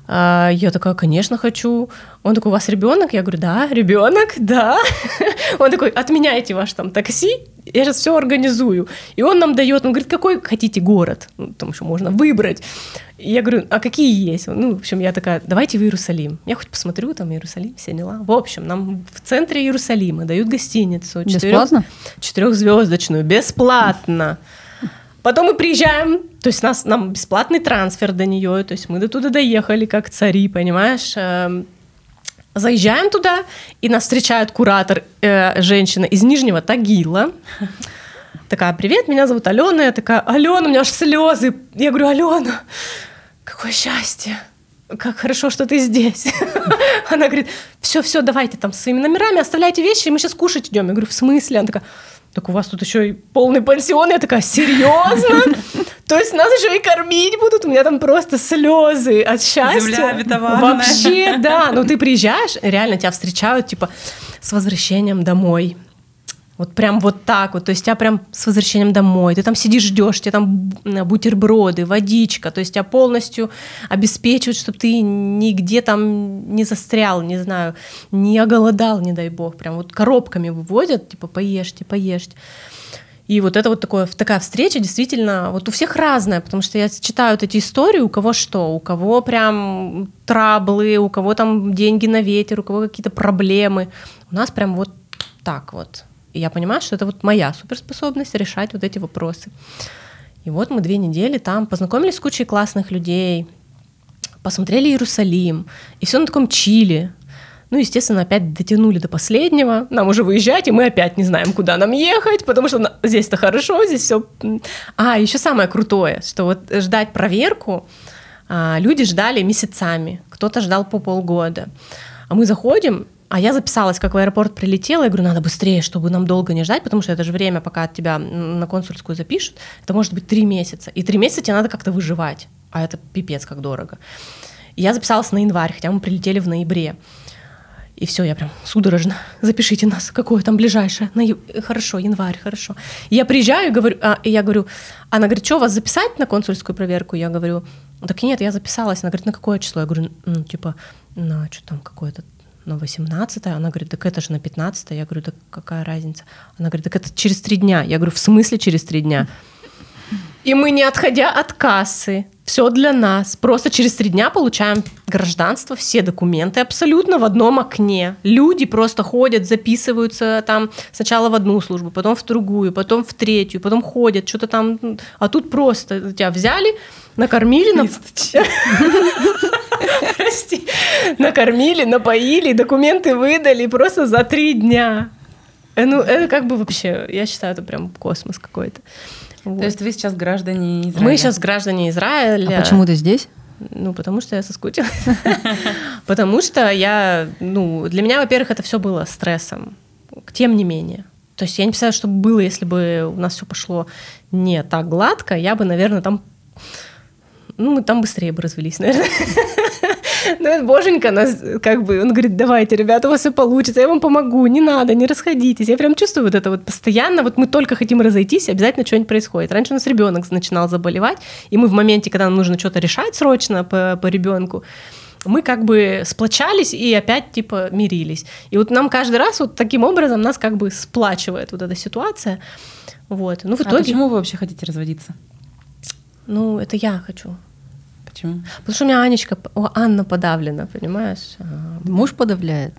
А я такая, конечно, хочу. Он такой, у вас ребенок? Я говорю, да, ребенок, да. *laughs* Он такой, отменяйте ваш там такси, я сейчас все организую. И он нам дает, он говорит, какой хотите город? Ну, там еще можно выбрать. И я говорю, а какие есть? Ну, в общем, я такая, давайте в Иерусалим. Я хоть посмотрю, там Иерусалим, все дела. В общем, нам в центре Иерусалима дают гостиницу. Бесплатно? Четырехзвездочную, бесплатно. Потом мы приезжаем, то есть нас, нам бесплатный трансфер до нее, то есть мы до туда доехали как цари, понимаешь? Эм, заезжаем туда, и нас встречает куратор, э, женщина из Нижнего Тагила. Такая, привет, меня зовут Алена. Я такая, Алена, у меня аж слезы. Я говорю, Алена, какое счастье как хорошо, что ты здесь. Она говорит, все, все, давайте там своими номерами, оставляйте вещи, и мы сейчас кушать идем. Я говорю, в смысле? Она такая, так у вас тут еще и полный пансион. Я такая, серьезно? *laughs* То есть нас еще и кормить будут? У меня там просто слезы от счастья. Земля обетованная. Вообще, да. Ну ты приезжаешь, реально тебя встречают, типа, с возвращением домой. Вот прям вот так вот, то есть тебя прям с возвращением домой, ты там сидишь, ждешь, тебе там бутерброды, водичка, то есть тебя полностью обеспечивают, чтобы ты нигде там не застрял, не знаю, не оголодал, не дай бог, прям вот коробками выводят, типа поешьте, поешьте. И вот это вот такое, такая встреча действительно, вот у всех разная, потому что я читаю вот эти истории, у кого что, у кого прям траблы, у кого там деньги на ветер, у кого какие-то проблемы. У нас прям вот так вот. И я понимаю, что это вот моя суперспособность решать вот эти вопросы. И вот мы две недели там познакомились с кучей классных людей, посмотрели Иерусалим, и все на таком чили. Ну, естественно, опять дотянули до последнего. Нам уже выезжать, и мы опять не знаем, куда нам ехать, потому что здесь-то хорошо, здесь все. А, еще самое крутое, что вот ждать проверку а, люди ждали месяцами, кто-то ждал по полгода. А мы заходим, а я записалась, как в аэропорт прилетела, я говорю, надо быстрее, чтобы нам долго не ждать, потому что это же время, пока от тебя на консульскую запишут, это может быть три месяца. И три месяца тебе надо как-то выживать, а это пипец как дорого. Я записалась на январь, хотя мы прилетели в ноябре. И все, я прям судорожно. Запишите нас, какое там ближайшее. На... Хорошо, январь, хорошо. Я приезжаю говорю, а, и я говорю, она говорит, что вас записать на консульскую проверку? Я говорю, так нет, я записалась. Она говорит, на какое число? Я говорю, ну, типа, на что там какое-то на 18 она говорит, так это же на 15 я говорю, так какая разница? Она говорит, так это через три дня. Я говорю, в смысле через три дня? И мы, не отходя от кассы, все для нас. Просто через три дня получаем гражданство, все документы абсолютно в одном окне. Люди просто ходят, записываются там сначала в одну службу, потом в другую, потом в третью, потом ходят, что-то там. А тут просто тебя взяли, накормили. *laughs* Прости. Накормили, напоили, документы выдали просто за три дня. Э, ну, это как бы вообще, я считаю, это прям космос какой-то. Вот. То есть вы сейчас граждане Израиля? Мы сейчас граждане Израиля. А почему ты здесь? Ну, потому что я соскучилась. *laughs* потому что я, ну, для меня, во-первых, это все было стрессом. Тем не менее. То есть я не представляю, что бы было, если бы у нас все пошло не так гладко, я бы, наверное, там ну, мы там быстрее бы развелись, наверное. *laughs* Ну, это боженька нас, как бы, он говорит, давайте, ребята, у вас все получится, я вам помогу, не надо, не расходитесь. Я прям чувствую вот это вот постоянно, вот мы только хотим разойтись, обязательно что-нибудь происходит. Раньше у нас ребенок начинал заболевать, и мы в моменте, когда нам нужно что-то решать срочно по, по ребенку, мы как бы сплочались и опять типа мирились. И вот нам каждый раз вот таким образом нас как бы сплачивает вот эта ситуация. Вот. Ну, в итоге... А почему вы вообще хотите разводиться? Ну, это я хочу. Почему? Потому что у меня Анечка, о, Анна подавлена, понимаешь? Муж подавляет?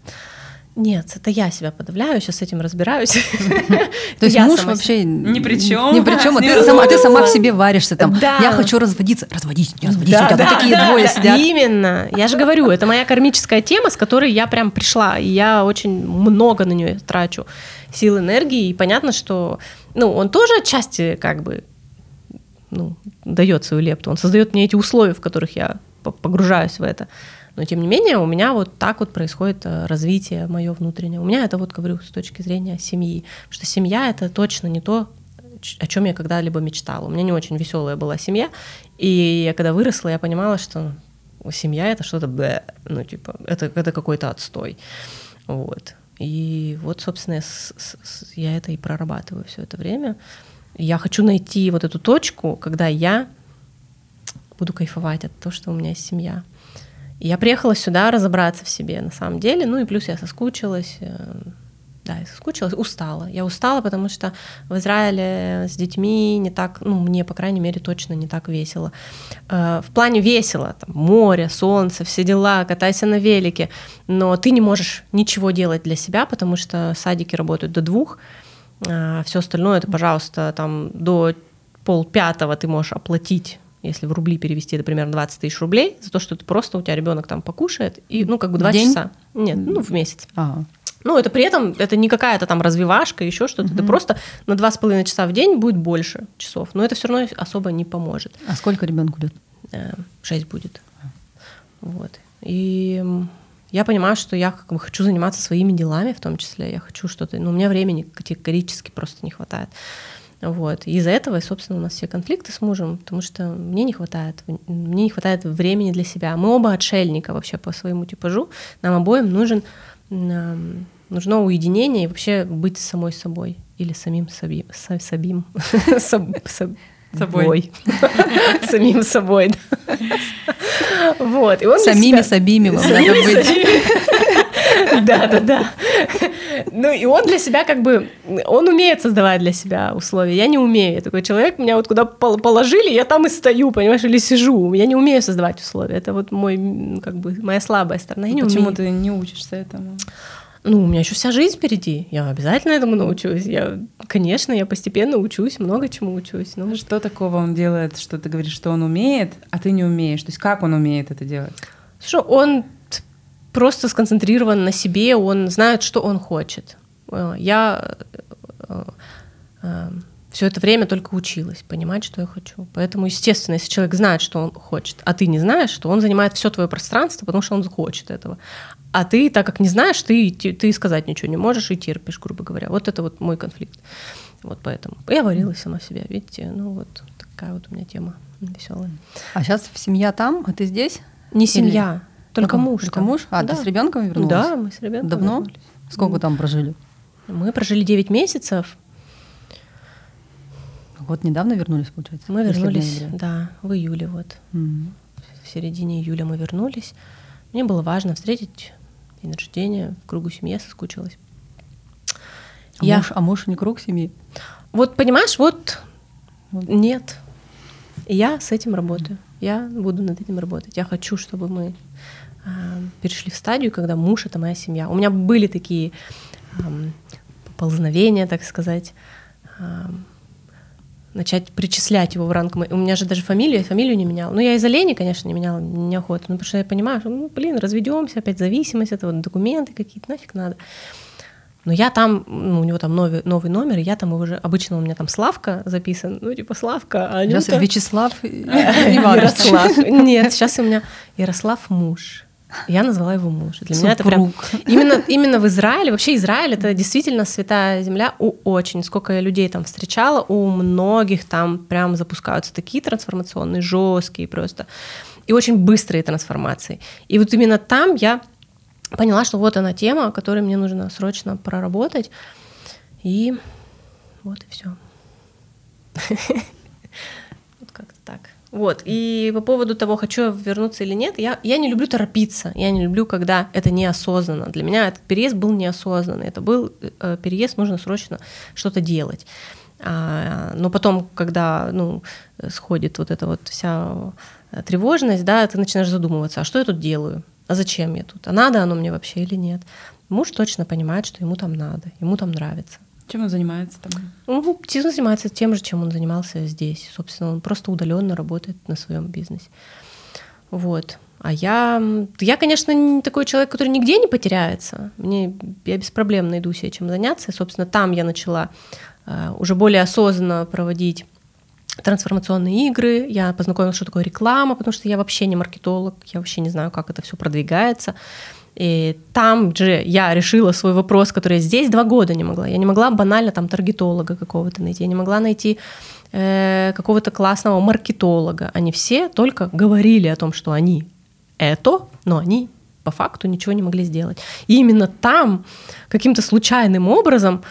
Нет, это я себя подавляю, сейчас с этим разбираюсь. *laughs* То есть муж вообще ни при чем. Ни при чем, а ты сама, ты сама в себе варишься там. Я хочу разводиться. Разводись, не разводись, у тебя такие двое сидят. Именно. Я же говорю, это моя кармическая тема, с которой я прям пришла, и я очень много на нее трачу сил, энергии, и понятно, что, ну, он тоже отчасти как бы ну, дает свою лепту, он создает мне эти условия, в которых я погружаюсь в это. Но тем не менее у меня вот так вот происходит э, развитие мое внутреннее. У меня это вот говорю с точки зрения семьи, что семья это точно не то, о чем я когда-либо мечтала. У меня не очень веселая была семья, и я когда выросла, я понимала, что семья это что-то, ну типа это это какой-то отстой, вот. И вот, собственно, я, с, с, я это и прорабатываю все это время. Я хочу найти вот эту точку, когда я буду кайфовать от того, что у меня есть семья. И я приехала сюда разобраться в себе на самом деле, ну и плюс я соскучилась, э, да, я соскучилась, устала. Я устала, потому что в Израиле с детьми не так, ну, мне, по крайней мере, точно не так весело. Э, в плане весело, там, море, солнце, все дела, катайся на велике, но ты не можешь ничего делать для себя, потому что садики работают до двух, а все остальное это, пожалуйста, там до полпятого ты можешь оплатить если в рубли перевести, это примерно 20 тысяч рублей, за то, что ты просто у тебя ребенок там покушает, и, ну, как бы два часа. Нет, ну, в месяц. Ага. Ну, это при этом, это не какая-то там развивашка, еще что-то. Угу. Это просто на два с половиной часа в день будет больше часов. Но это все равно особо не поможет. А сколько ребенку лет? Э, шесть будет. Вот. И я понимаю, что я как бы хочу заниматься своими делами в том числе. Я хочу что-то... Но у меня времени категорически просто не хватает. Вот. Из-за этого, собственно, у нас все конфликты с мужем, потому что мне не хватает, мне не хватает времени для себя. Мы оба отшельника вообще по своему типажу. Нам обоим нужен, нужно уединение и вообще быть самой собой или самим собой. Собим. *laughs* Собой. *laughs* Самим собой. Вот. И он Самими собими вам надо быть. Да, да, да. Ну, и он для себя как бы, он умеет создавать для себя условия. Я не умею. Я такой человек, меня вот куда положили, я там и стою, понимаешь, или сижу. Я не умею создавать условия. Это вот мой, как бы, моя слабая сторона. Я не Почему ты не учишься этому? Ну, у меня еще вся жизнь впереди. Я обязательно этому научусь. Я, конечно, я постепенно учусь, много чему учусь. Ну. Что такого он делает, что ты говоришь, что он умеет, а ты не умеешь? То есть как он умеет это делать? Что он просто сконцентрирован на себе, он знает, что он хочет. Э, я э, э, все это время только училась понимать, что я хочу. Поэтому, естественно, если человек знает, что он хочет, а ты не знаешь, что он занимает все твое пространство, потому что он хочет этого. А ты, так как не знаешь, ты, ты сказать ничего не можешь и терпишь, грубо говоря. Вот это вот мой конфликт. Вот поэтому. Я варилась сама себя, видите, ну вот такая вот у меня тема веселая. А сейчас семья там, а ты здесь? Не семья. Или... Только муж. Только муж? А, да. ты с ребенком вернулась? Да, мы с ребенком Давно? Вернулись. Сколько там прожили? Мы прожили 9 месяцев. Вот недавно вернулись, получается? Мы вернулись, да, в июле вот. Mm-hmm. В середине июля мы вернулись. Мне было важно встретить день рождения в кругу семьи, я соскучилась. А, я... муж, а муж не круг семьи? Вот понимаешь, вот нет. Я с этим работаю. Я буду над этим работать. Я хочу, чтобы мы э, перешли в стадию, когда муж это моя семья. У меня были такие э, поползновения, так сказать. Э, начать причислять его в ранг. У меня же даже фамилию, фамилию не меняла. Ну, я из-за лени, конечно, не меняла, неохота. Ну, потому что я понимаю, что, ну, блин, разведемся, опять зависимость, это вот документы какие-то, нафиг надо. Но я там, ну, у него там новый, новый номер, и я там уже, обычно у меня там Славка записан, ну, типа Славка, а Сейчас Вячеслав *laughs* Ярослав. Нет, сейчас у меня Ярослав муж. Я назвала его муж. Для меня это прям... Именно, именно в Израиле, вообще Израиль — это действительно святая земля у очень. Сколько я людей там встречала, у многих там прям запускаются такие трансформационные, жесткие просто. И очень быстрые трансформации. И вот именно там я поняла, что вот она тема, которой мне нужно срочно проработать. И вот и все. Вот. И по поводу того, хочу я вернуться или нет, я, я не люблю торопиться. Я не люблю, когда это неосознанно. Для меня этот переезд был неосознанный. Это был э, переезд, нужно срочно что-то делать. А, но потом, когда ну, сходит вот эта вот вся тревожность, да, ты начинаешь задумываться, а что я тут делаю? А зачем я тут? А надо оно мне вообще или нет? Муж точно понимает, что ему там надо, ему там нравится. Чем он занимается там? Ну, он занимается тем же, чем он занимался здесь. Собственно, он просто удаленно работает на своем бизнесе. Вот. А я, я, конечно, не такой человек, который нигде не потеряется. Мне, я без проблем найду себе чем заняться. И, собственно, там я начала uh, уже более осознанно проводить трансформационные игры, я познакомилась, что такое реклама, потому что я вообще не маркетолог, я вообще не знаю, как это все продвигается. И там же я решила свой вопрос, который я здесь два года не могла. Я не могла банально там таргетолога какого-то найти, я не могла найти э, какого-то классного маркетолога. Они все только говорили о том, что они это, но они по факту ничего не могли сделать. И именно там каким-то случайным образом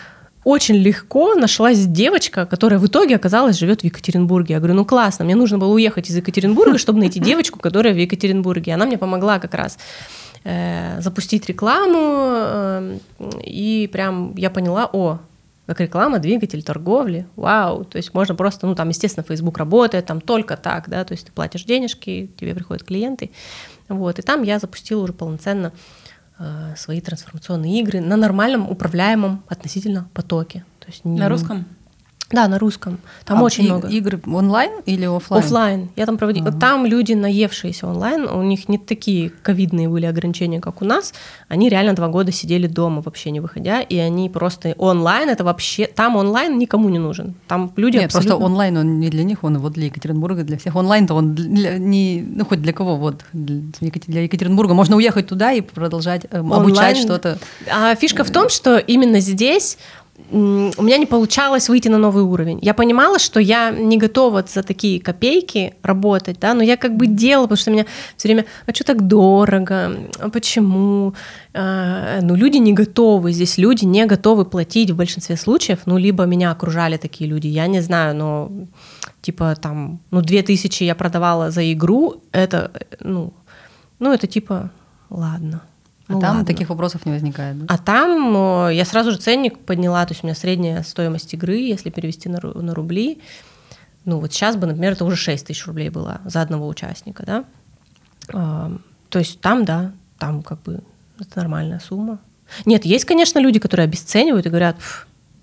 очень легко нашлась девочка, которая в итоге оказалась живет в Екатеринбурге. Я говорю, ну классно, мне нужно было уехать из Екатеринбурга, *laughs* чтобы найти девочку, которая в Екатеринбурге. Она мне помогла как раз Э, запустить рекламу, э, и прям я поняла, о, как реклама, двигатель торговли, вау, то есть можно просто, ну там, естественно, Facebook работает, там только так, да, то есть ты платишь денежки, тебе приходят клиенты, вот, и там я запустила уже полноценно э, свои трансформационные игры на нормальном управляемом относительно потоке. То есть не, на русском? Да, на русском. Там а очень и, много. Игры онлайн или офлайн? Офлайн. Я там проводила. Ага. Там люди, наевшиеся онлайн, у них не такие ковидные были ограничения, как у нас. Они реально два года сидели дома, вообще не выходя, и они просто онлайн это вообще там онлайн никому не нужен. Там люди Нет, абсолютно... просто онлайн он не для них, он вот для Екатеринбурга, для всех. Онлайн-то он для, не, ну хоть для кого вот для Екатеринбурга можно уехать туда и продолжать э, обучать что-то. А фишка в том, что именно здесь у меня не получалось выйти на новый уровень. Я понимала, что я не готова за такие копейки работать, да, но я как бы делала, потому что меня все время, а что так дорого, а почему? А, ну, люди не готовы, здесь люди не готовы платить в большинстве случаев, ну, либо меня окружали такие люди, я не знаю, но типа там, ну, две тысячи я продавала за игру, это, ну, ну, это типа, ладно, а ну, там ладно. таких вопросов не возникает. Да? А там я сразу же ценник подняла, то есть у меня средняя стоимость игры, если перевести на, на рубли, ну вот сейчас бы, например, это уже 6 тысяч рублей было за одного участника, да. А, то есть там, да, там как бы это нормальная сумма. Нет, есть, конечно, люди, которые обесценивают и говорят,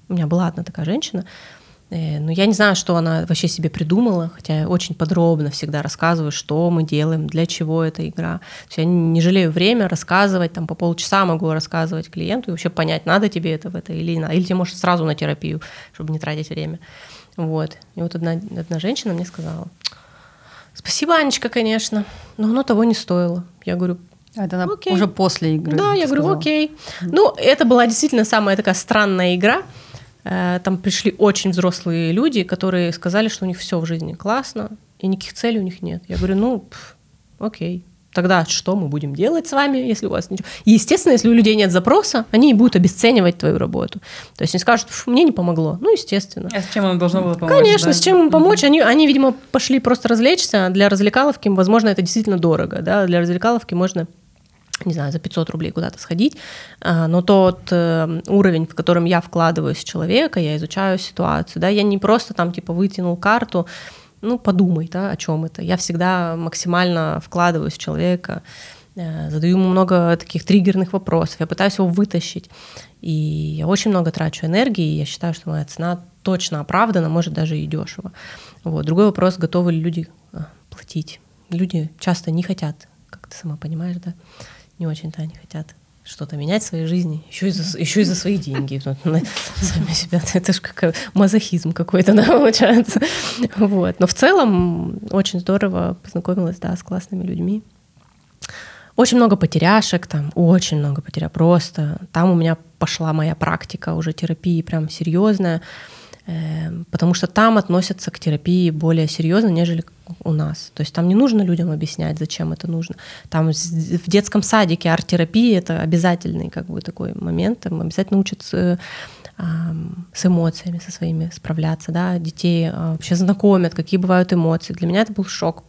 у меня была одна такая женщина, Э, ну, я не знаю, что она вообще себе придумала, хотя я очень подробно всегда рассказываю, что мы делаем, для чего эта игра. То есть я не жалею время рассказывать, там по полчаса могу рассказывать клиенту и вообще понять, надо тебе это в это или надо. Или тебе, может, сразу на терапию, чтобы не тратить время. Вот. И вот одна, одна женщина мне сказала, спасибо, Анечка, конечно, но оно того не стоило. Я говорю, а это она окей. уже после игры. Да, я говорю, сказала. окей. Ну, это была действительно самая такая странная игра, Э, там пришли очень взрослые люди, которые сказали, что у них все в жизни классно, и никаких целей у них нет. Я говорю, ну, пф, окей. Тогда что мы будем делать с вами, если у вас ничего? И, естественно, если у людей нет запроса, они не будут обесценивать твою работу. То есть они скажут, мне не помогло. Ну, естественно. А с чем им должно было помочь? Конечно, да? с чем им помочь. Они, они, видимо, пошли просто развлечься. Для развлекаловки, возможно, это действительно дорого. Да? Для развлекаловки можно не знаю, за 500 рублей куда-то сходить, а, но тот э, уровень, в котором я вкладываюсь в человека, я изучаю ситуацию, да, я не просто там типа вытянул карту, ну подумай, да, о чем это. Я всегда максимально вкладываюсь в человека, э, задаю ему много таких триггерных вопросов, я пытаюсь его вытащить. И я очень много трачу энергии, и я считаю, что моя цена точно оправдана, может даже и дешево. Вот. Другой вопрос, готовы ли люди а, платить. Люди часто не хотят, как ты сама понимаешь, да, не очень-то они хотят что-то менять в своей жизни, еще и за, еще и за свои деньги. *laughs* Сами себя. *laughs* Это же как мазохизм какой-то, *laughs* да, получается. Вот. Но в целом очень здорово познакомилась, да, с классными людьми. Очень много потеряшек там, очень много потеря просто. Там у меня пошла моя практика уже терапии прям серьезная, э, потому что там относятся к терапии более серьезно, нежели у нас. То есть там не нужно людям объяснять, зачем это нужно. Там в детском садике арт-терапия это обязательный как бы такой момент. Там обязательно учатся с эмоциями со своими справляться, да, детей а, вообще знакомят, какие бывают эмоции. Для меня это был шок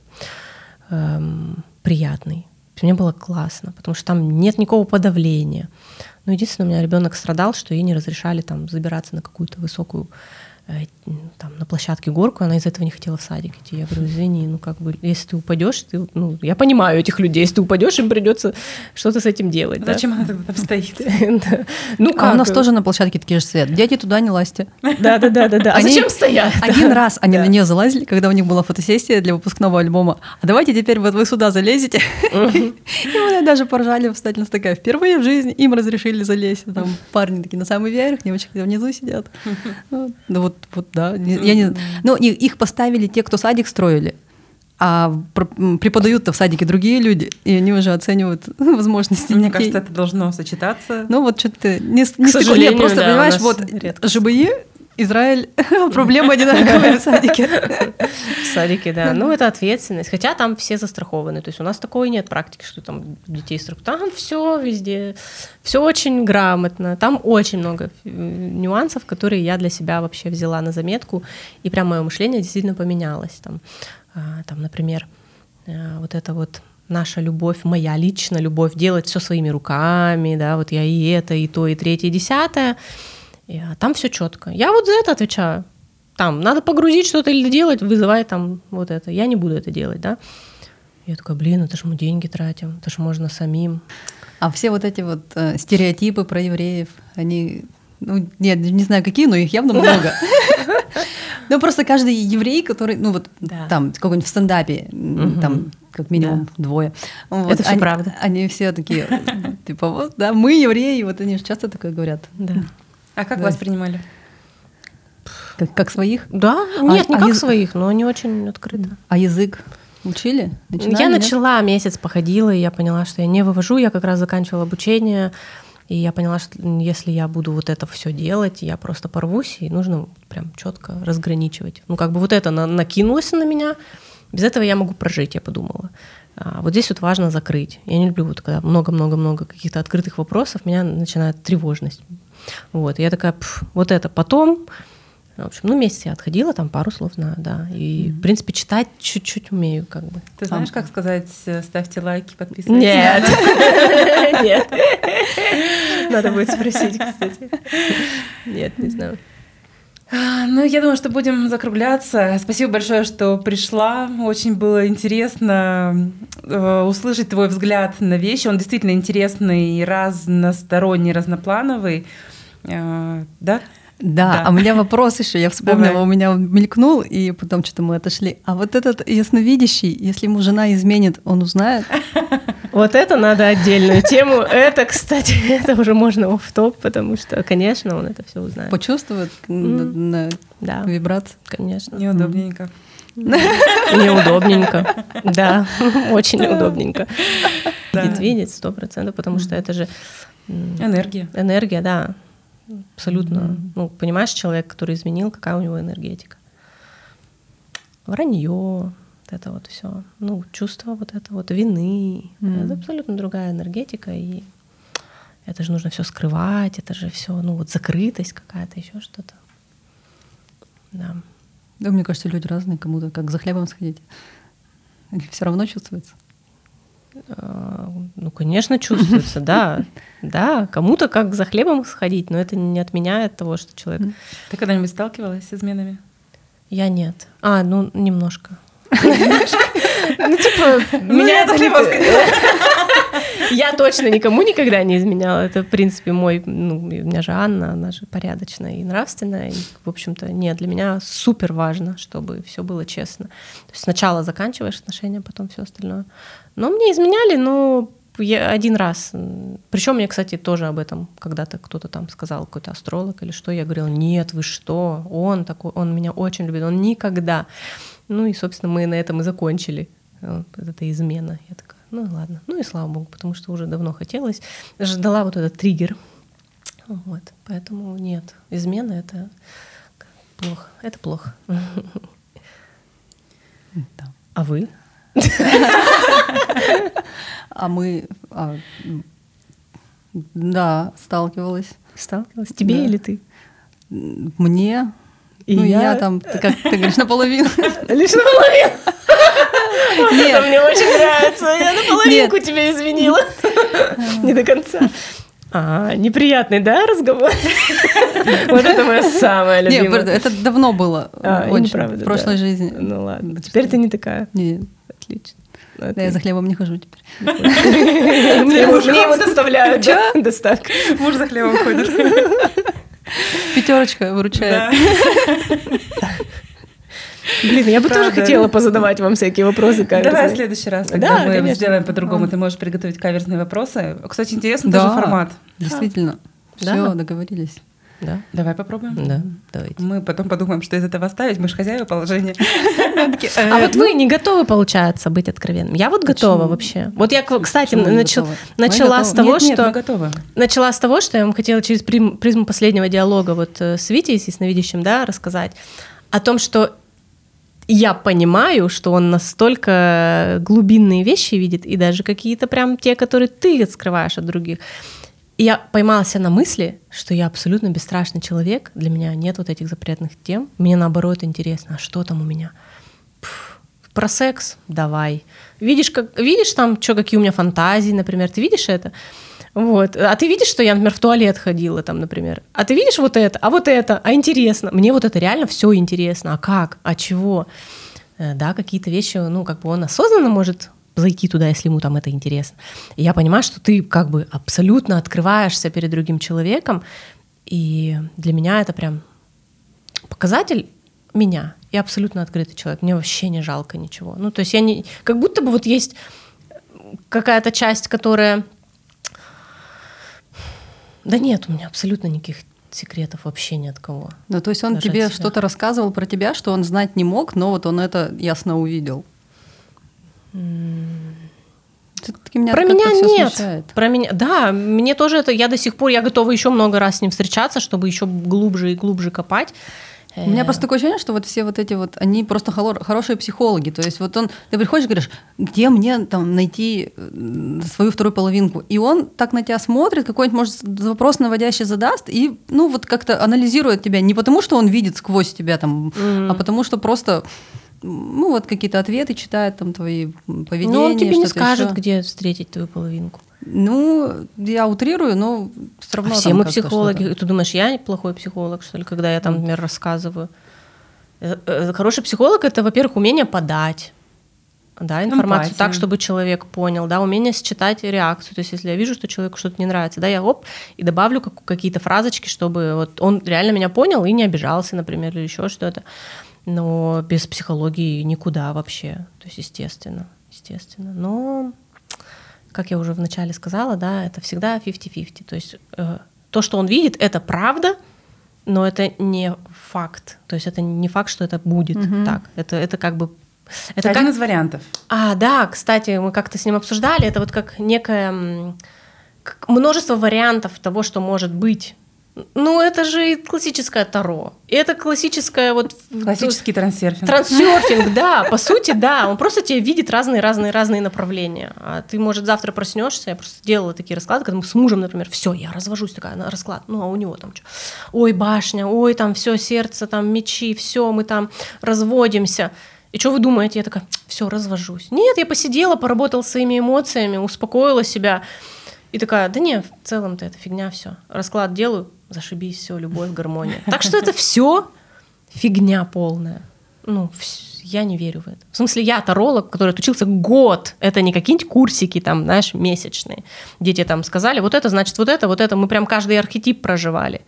эм, приятный. Мне было классно, потому что там нет никакого подавления. Но единственное, у меня ребенок страдал, что ей не разрешали там забираться на какую-то высокую там, на площадке горку, она из этого не хотела в садик идти. Я говорю, извини, ну как бы, если ты упадешь, ты, ну, я понимаю этих людей, если ты упадешь, им придется что-то с этим делать. А зачем она тогда там стоит? *laughs* Ну как? А у нас тоже на площадке такие же свет. Дети туда не лазьте. Да, да, да, да, да. А зачем стоят? Один *laughs* раз они на нее залазили, когда у них была фотосессия для выпускного альбома. А давайте теперь вот вы сюда залезете. И мы даже поржали, встательность такая. Впервые в жизни им разрешили залезть. Там парни такие на самый верх, девочки внизу сидят. *laughs* Ну вот вот, вот да. Я не, ну, их поставили те, кто садик строили. А преподают-то в садике другие люди, и они уже оценивают *laughs* возможности. Мне детей. кажется, это должно сочетаться. Ну вот что-то не, не К сожалению, просто да, понимаешь, вот редко. ЖБИ Израиль, *laughs* проблема одинаковая в садике. В садике, да. Ну, это ответственность. Хотя там все застрахованы. То есть у нас такой нет практики, что там детей страхуют. Там все везде, все очень грамотно. Там очень много э, нюансов, которые я для себя вообще взяла на заметку. И прям мое мышление действительно поменялось. Там, а, там например, э, вот это вот наша любовь, моя личная любовь делать все своими руками, да, вот я и это, и то, и третье, и десятое. И, а там все четко. Я вот за это отвечаю. Там надо погрузить что-то или делать, вызывай там вот это. Я не буду это делать, да. Я такая, блин, это же мы деньги тратим, это же можно самим. А все вот эти вот э, стереотипы про евреев, они, ну, нет, не знаю какие, но их явно много. *laughs* Ну, просто каждый еврей, который, ну, вот там, какой-нибудь в стендапе, там, как минимум двое. Это все правда. Они все такие, типа, вот, да, мы евреи, вот они же часто такое говорят. Да. А как да. вас принимали? Как, как своих? Да, а, нет, не а как язык... своих, но не очень открыто. А язык учили? Начинали, я нет? начала, месяц походила, и я поняла, что я не вывожу. Я как раз заканчивала обучение, и я поняла, что если я буду вот это все делать, я просто порвусь, и нужно прям четко разграничивать. Ну, как бы вот это на, накинулось на меня, без этого я могу прожить, я подумала. А вот здесь вот важно закрыть. Я не люблю вот когда много-много-много каких-то открытых вопросов, меня начинает тревожность вот, я такая, вот это потом. В общем, ну, месяц я отходила, там пару слов знаю, да. И, mm-hmm. в принципе, читать чуть-чуть умею, как бы. Ты знаешь, как сказать, э, ставьте лайки, подписывайтесь? Нет. *laughs* Нет. Надо будет спросить, кстати. Нет, не знаю. А, ну, я думаю, что будем закругляться. Спасибо большое, что пришла. Очень было интересно э, услышать твой взгляд на вещи. Он действительно интересный, разносторонний, разноплановый. Э, да? Да, да, а у меня вопрос еще, я вспомнила, Давай. у меня он мелькнул, и потом что-то мы отошли. А вот этот ясновидящий, если ему жена изменит, он узнает? *laughs* Вот это надо отдельную тему. Это, кстати, *laughs* это уже можно в топ, потому что, конечно, он это все узнает. Почувствует на вибрации? Конечно. Неудобненько. Неудобненько. Да, *laughs* очень неудобненько. Будет видеть сто процентов, потому что это же энергия. Энергия, да. Абсолютно. Mm-hmm. Ну, понимаешь, человек, который изменил, какая у него энергетика. Вранье, вот это вот все. Ну, чувство вот это вот вины. Mm-hmm. Это абсолютно другая энергетика. И это же нужно все скрывать, это же все, ну, вот закрытость какая-то, еще что-то. Да. Да, мне кажется, люди разные, кому-то как за хлебом сходить. Все равно чувствуется. Ну, конечно, чувствуется, да. Да, кому-то как за хлебом сходить, но это не отменяет того, что человек... Ты когда-нибудь сталкивалась с изменами? Я нет. А, ну, немножко. Ну, типа, Ну, меня это не... *laughs* Я точно никому никогда не изменяла. Это, в принципе, мой... Ну, у меня же Анна, она же порядочная и нравственная. И, в общем-то, нет, для меня супер важно, чтобы все было честно. То есть сначала заканчиваешь отношения, потом все остальное. Но мне изменяли, но я один раз. Причем мне, кстати, тоже об этом когда-то кто-то там сказал, какой-то астролог или что. Я говорила, нет, вы что? Он такой, он меня очень любит, он никогда. Ну и, собственно, мы на этом и закончили. Вот, это измена. Я такая, ну ладно. Ну и слава богу, потому что уже давно хотелось. Ждала вот этот триггер. Вот, поэтому нет. Измена — это плохо. Это плохо. Да. А вы? А мы, а, да, сталкивалась. Сталкивалась? Тебе или ты? Мне, И ну я... я- там, ты как ты говоришь, наполовину. Лишь наполовину. Вот это Нет. мне очень нравится. Я наполовинку тебе изменила. Не до конца. А, неприятный, да, разговор? Вот это моя самая Нет, любимая. это давно было, А, и очень, в прошлой жизни. Ну ладно, теперь ты не такая. Не, Отлично. Ну, да, я за хлебом не хожу теперь. *laughs* Мне его мне его доставляют, да? Доставка. Муж за хлебом ходит. Пятерочка выручает. Блин, я бы тоже Правда. хотела позадавать вам всякие вопросы. Давай в каверзные. следующий раз, Да, когда мы конечно. сделаем по-другому. Ты можешь приготовить каверзные вопросы. Кстати, интересно Да. тоже формат. Действительно. Да. Все, договорились. Да, Давай попробуем. да, давайте. Мы потом подумаем, что из этого оставить. Мы же хозяева положения. *laughs* А вот вы не готовы, получается, быть откровенным? Я вот готова вообще. Вот я, кстати, начала с того, Нет, нет, что... мы готовы. Начала с того, что я вам хотела через призм- призму последнего диалога вот э, с Витей, с ясновидящим, да, рассказать о том, что я понимаю, что он настолько глубинные вещи видит, и даже какие-то прям те, которые ты скрываешь от других. И я поймала себя на мысли, что я абсолютно бесстрашный человек, для меня нет вот этих запретных тем, мне наоборот интересно, а что там у меня? Про секс? Давай. Видишь, как, видишь там, что, какие у меня фантазии, например, ты видишь это? Вот. А ты видишь, что я, например, в туалет ходила там, например. А ты видишь вот это, а вот это, а интересно. Мне вот это реально все интересно. А как? А чего? Э, Да, какие-то вещи, ну, как бы он осознанно может зайти туда, если ему там это интересно. И я понимаю, что ты как бы абсолютно открываешься перед другим человеком, и для меня это прям показатель меня. Я абсолютно открытый человек, мне вообще не жалко ничего. Ну, то есть я не... Как будто бы вот есть какая-то часть, которая... Да нет, у меня абсолютно никаких секретов вообще ни от кого. Ну, то есть он Даже тебе что-то рассказывал про тебя, что он знать не мог, но вот он это ясно увидел. Меня Про меня нет. смущает. Про меня, да, мне тоже это, я до сих пор, я готова еще много раз с ним встречаться, чтобы еще глубже и глубже копать. У меня Э, просто такое ощущение, что вот все вот эти вот, они просто хорошие психологи. То есть вот он, ты приходишь и говоришь, где мне там найти э, свою вторую половинку? И он так на тебя смотрит, какой-нибудь, может, вопрос наводящий задаст, и, ну, вот как-то анализирует тебя не потому, что он видит сквозь тебя там, а потому что просто, ну, вот какие-то ответы читает там твои поведения. Ну, он тебе не скажет, ещё. где встретить твою половинку. Ну, я утрирую, но все равно А все мы психологи. Ты думаешь, я плохой психолог, что ли, когда я там, например, рассказываю? Э, э, Хороший психолог — это, во-первых, умение подать да, информацию Эмпатия. так, чтобы человек понял, да, умение считать реакцию. То есть, если я вижу, что человеку что-то не нравится, да, я оп, и добавлю как- какие-то фразочки, чтобы вот он реально меня понял и не обижался, например, или еще что-то. Но без психологии никуда вообще. То есть, естественно, естественно. Но как я уже вначале сказала, да, это всегда 50-50. То есть э, то, что он видит, это правда, но это не факт. То есть это не факт, что это будет так. Это, это как бы... Это один как... из вариантов. А, да, кстати, мы как-то с ним обсуждали, это вот как некое как множество вариантов того, что может быть. Ну, это же классическое Таро. Это классическое вот... Классический трансерфинг. Трансерфинг, *laughs* да, по сути, да. Он просто тебе видит разные-разные-разные направления. А ты, может, завтра проснешься. Я просто делала такие расклады, когда мы с мужем, например, все, я развожусь такая на расклад. Ну, а у него там что? Ой, башня, ой, там все, сердце, там мечи, все, мы там разводимся. И что вы думаете? Я такая, все, развожусь. Нет, я посидела, поработала своими эмоциями, успокоила себя. И такая, да не, в целом-то это фигня все. Расклад делаю, зашибись, все, любовь, гармония. Так что это все фигня полная. ну, я не верю в это. В смысле, я таролог, который отучился год. Это не какие-нибудь курсики, там, знаешь, месячные. Дети там сказали, вот это значит вот это, вот это. Мы прям каждый архетип проживали.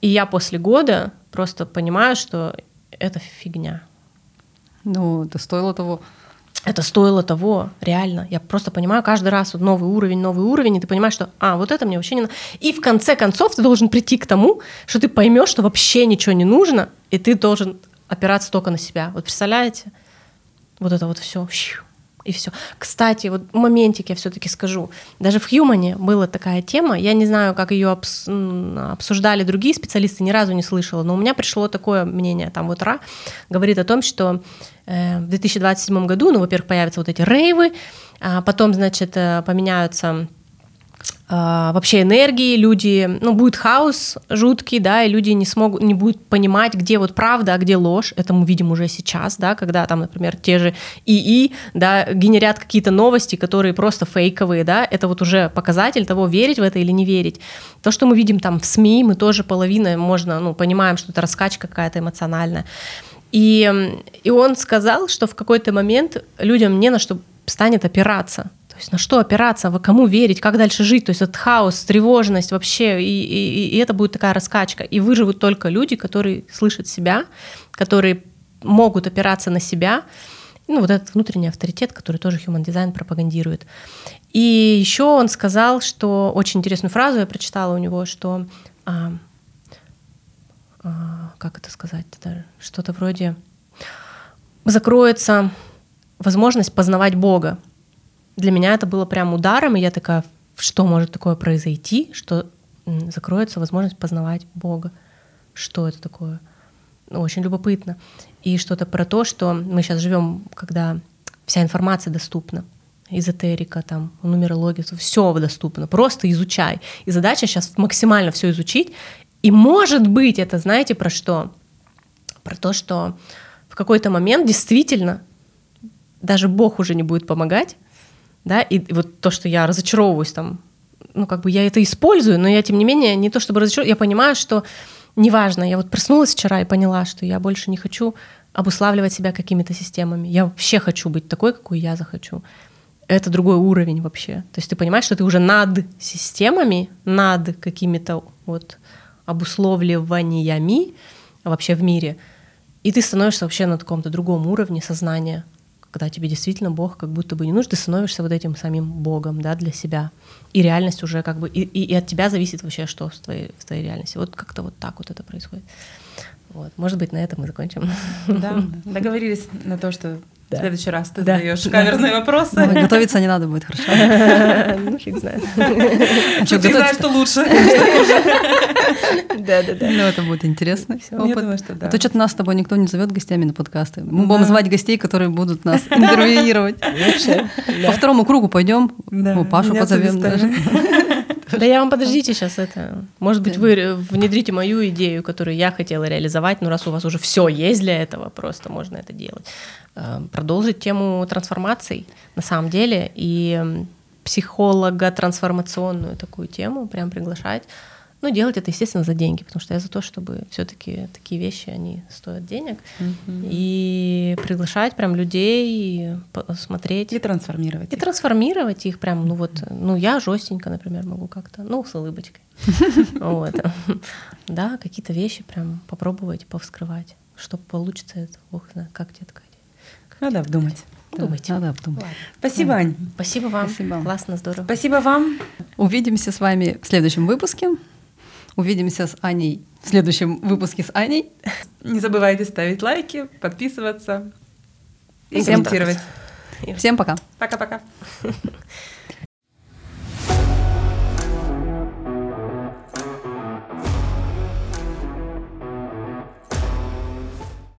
И я после года просто понимаю, что это фигня. Ну, это стоило того. Это стоило того, реально. Я просто понимаю каждый раз вот новый уровень, новый уровень, и ты понимаешь, что, а, вот это мне вообще не надо. И в конце концов ты должен прийти к тому, что ты поймешь, что вообще ничего не нужно, и ты должен опираться только на себя. Вот представляете? Вот это вот все. И все. Кстати, вот моментик я все-таки скажу. Даже в Хьюмане была такая тема. Я не знаю, как ее обсуждали другие специалисты, ни разу не слышала. Но у меня пришло такое мнение. Там вот Ра говорит о том, что э, в 2027 году, ну, во-первых, появятся вот эти рейвы, а потом, значит, э, поменяются вообще энергии, люди, ну, будет хаос жуткий, да, и люди не смогут, не будут понимать, где вот правда, а где ложь, это мы видим уже сейчас, да, когда там, например, те же ИИ, да, генерят какие-то новости, которые просто фейковые, да, это вот уже показатель того, верить в это или не верить. То, что мы видим там в СМИ, мы тоже половина, можно, ну, понимаем, что это раскачка какая-то эмоциональная. И, и он сказал, что в какой-то момент людям не на что станет опираться, есть на что опираться, кому верить, как дальше жить. То есть этот хаос, тревожность вообще, и, и, и это будет такая раскачка. И выживут только люди, которые слышат себя, которые могут опираться на себя. Ну, вот этот внутренний авторитет, который тоже Human Design пропагандирует. И еще он сказал, что очень интересную фразу я прочитала у него, что а, а, как это сказать что-то вроде закроется возможность познавать Бога для меня это было прям ударом, и я такая, что может такое произойти, что закроется возможность познавать Бога. Что это такое? Очень любопытно. И что-то про то, что мы сейчас живем, когда вся информация доступна. Эзотерика, там, нумерология, все доступно. Просто изучай. И задача сейчас максимально все изучить. И может быть, это знаете про что? Про то, что в какой-то момент действительно даже Бог уже не будет помогать, да, и вот то, что я разочаровываюсь там, ну, как бы я это использую, но я, тем не менее, не то чтобы разочаровываюсь, я понимаю, что неважно, я вот проснулась вчера и поняла, что я больше не хочу обуславливать себя какими-то системами. Я вообще хочу быть такой, какой я захочу. Это другой уровень вообще. То есть ты понимаешь, что ты уже над системами, над какими-то вот обусловливаниями вообще в мире, и ты становишься вообще на каком-то другом уровне сознания, когда тебе действительно Бог как будто бы не нужен, ты становишься вот этим самим Богом, да, для себя. И реальность уже как бы, и, и, и от тебя зависит вообще, что в твоей, в твоей реальности. Вот как-то вот так вот это происходит. Вот. Может быть, на этом мы закончим. Да, договорились на то, что да. В следующий раз ты да. задаешь каверзные вопросы. Ну, готовиться не надо будет, хорошо. *laughs* Ну, фиг знает. Что ты знаешь, что лучше. Да, да, да. Ну, это будет интересно. Ну, я думаю, что да. А то что-то нас с тобой никто не зовет гостями на подкасты. Мы будем звать гостей, которые будут нас интервьюировать. Вообще. По второму кругу пойдем. Пашу позовем даже. Да я вам подождите сейчас это. Может быть, вы внедрите мою идею, которую я хотела реализовать, но раз у вас уже все есть для этого, просто можно это делать. Э, продолжить тему трансформаций на самом деле и психолога трансформационную такую тему прям приглашать. Ну, делать это, естественно, за деньги, потому что я за то, чтобы все-таки такие вещи, они стоят денег. Mm-hmm. И приглашать прям людей, смотреть. И трансформировать. И их. трансформировать их прям, ну вот, ну я жестенько, например, могу как-то, ну, с улыбочкой. *laughs* Вот. Да, какие-то вещи прям попробовать, повскрывать. Что получится, это бог знает, как тебе такая надо обдумать. Думайте. Надо обдумать. Ладно. Спасибо, Ань. Спасибо вам. Спасибо. Классно, здорово. Спасибо вам. Увидимся с вами в следующем выпуске. Увидимся с Аней в следующем выпуске с Аней. Не забывайте ставить лайки, подписываться и комментировать. Всем пока. Пока-пока.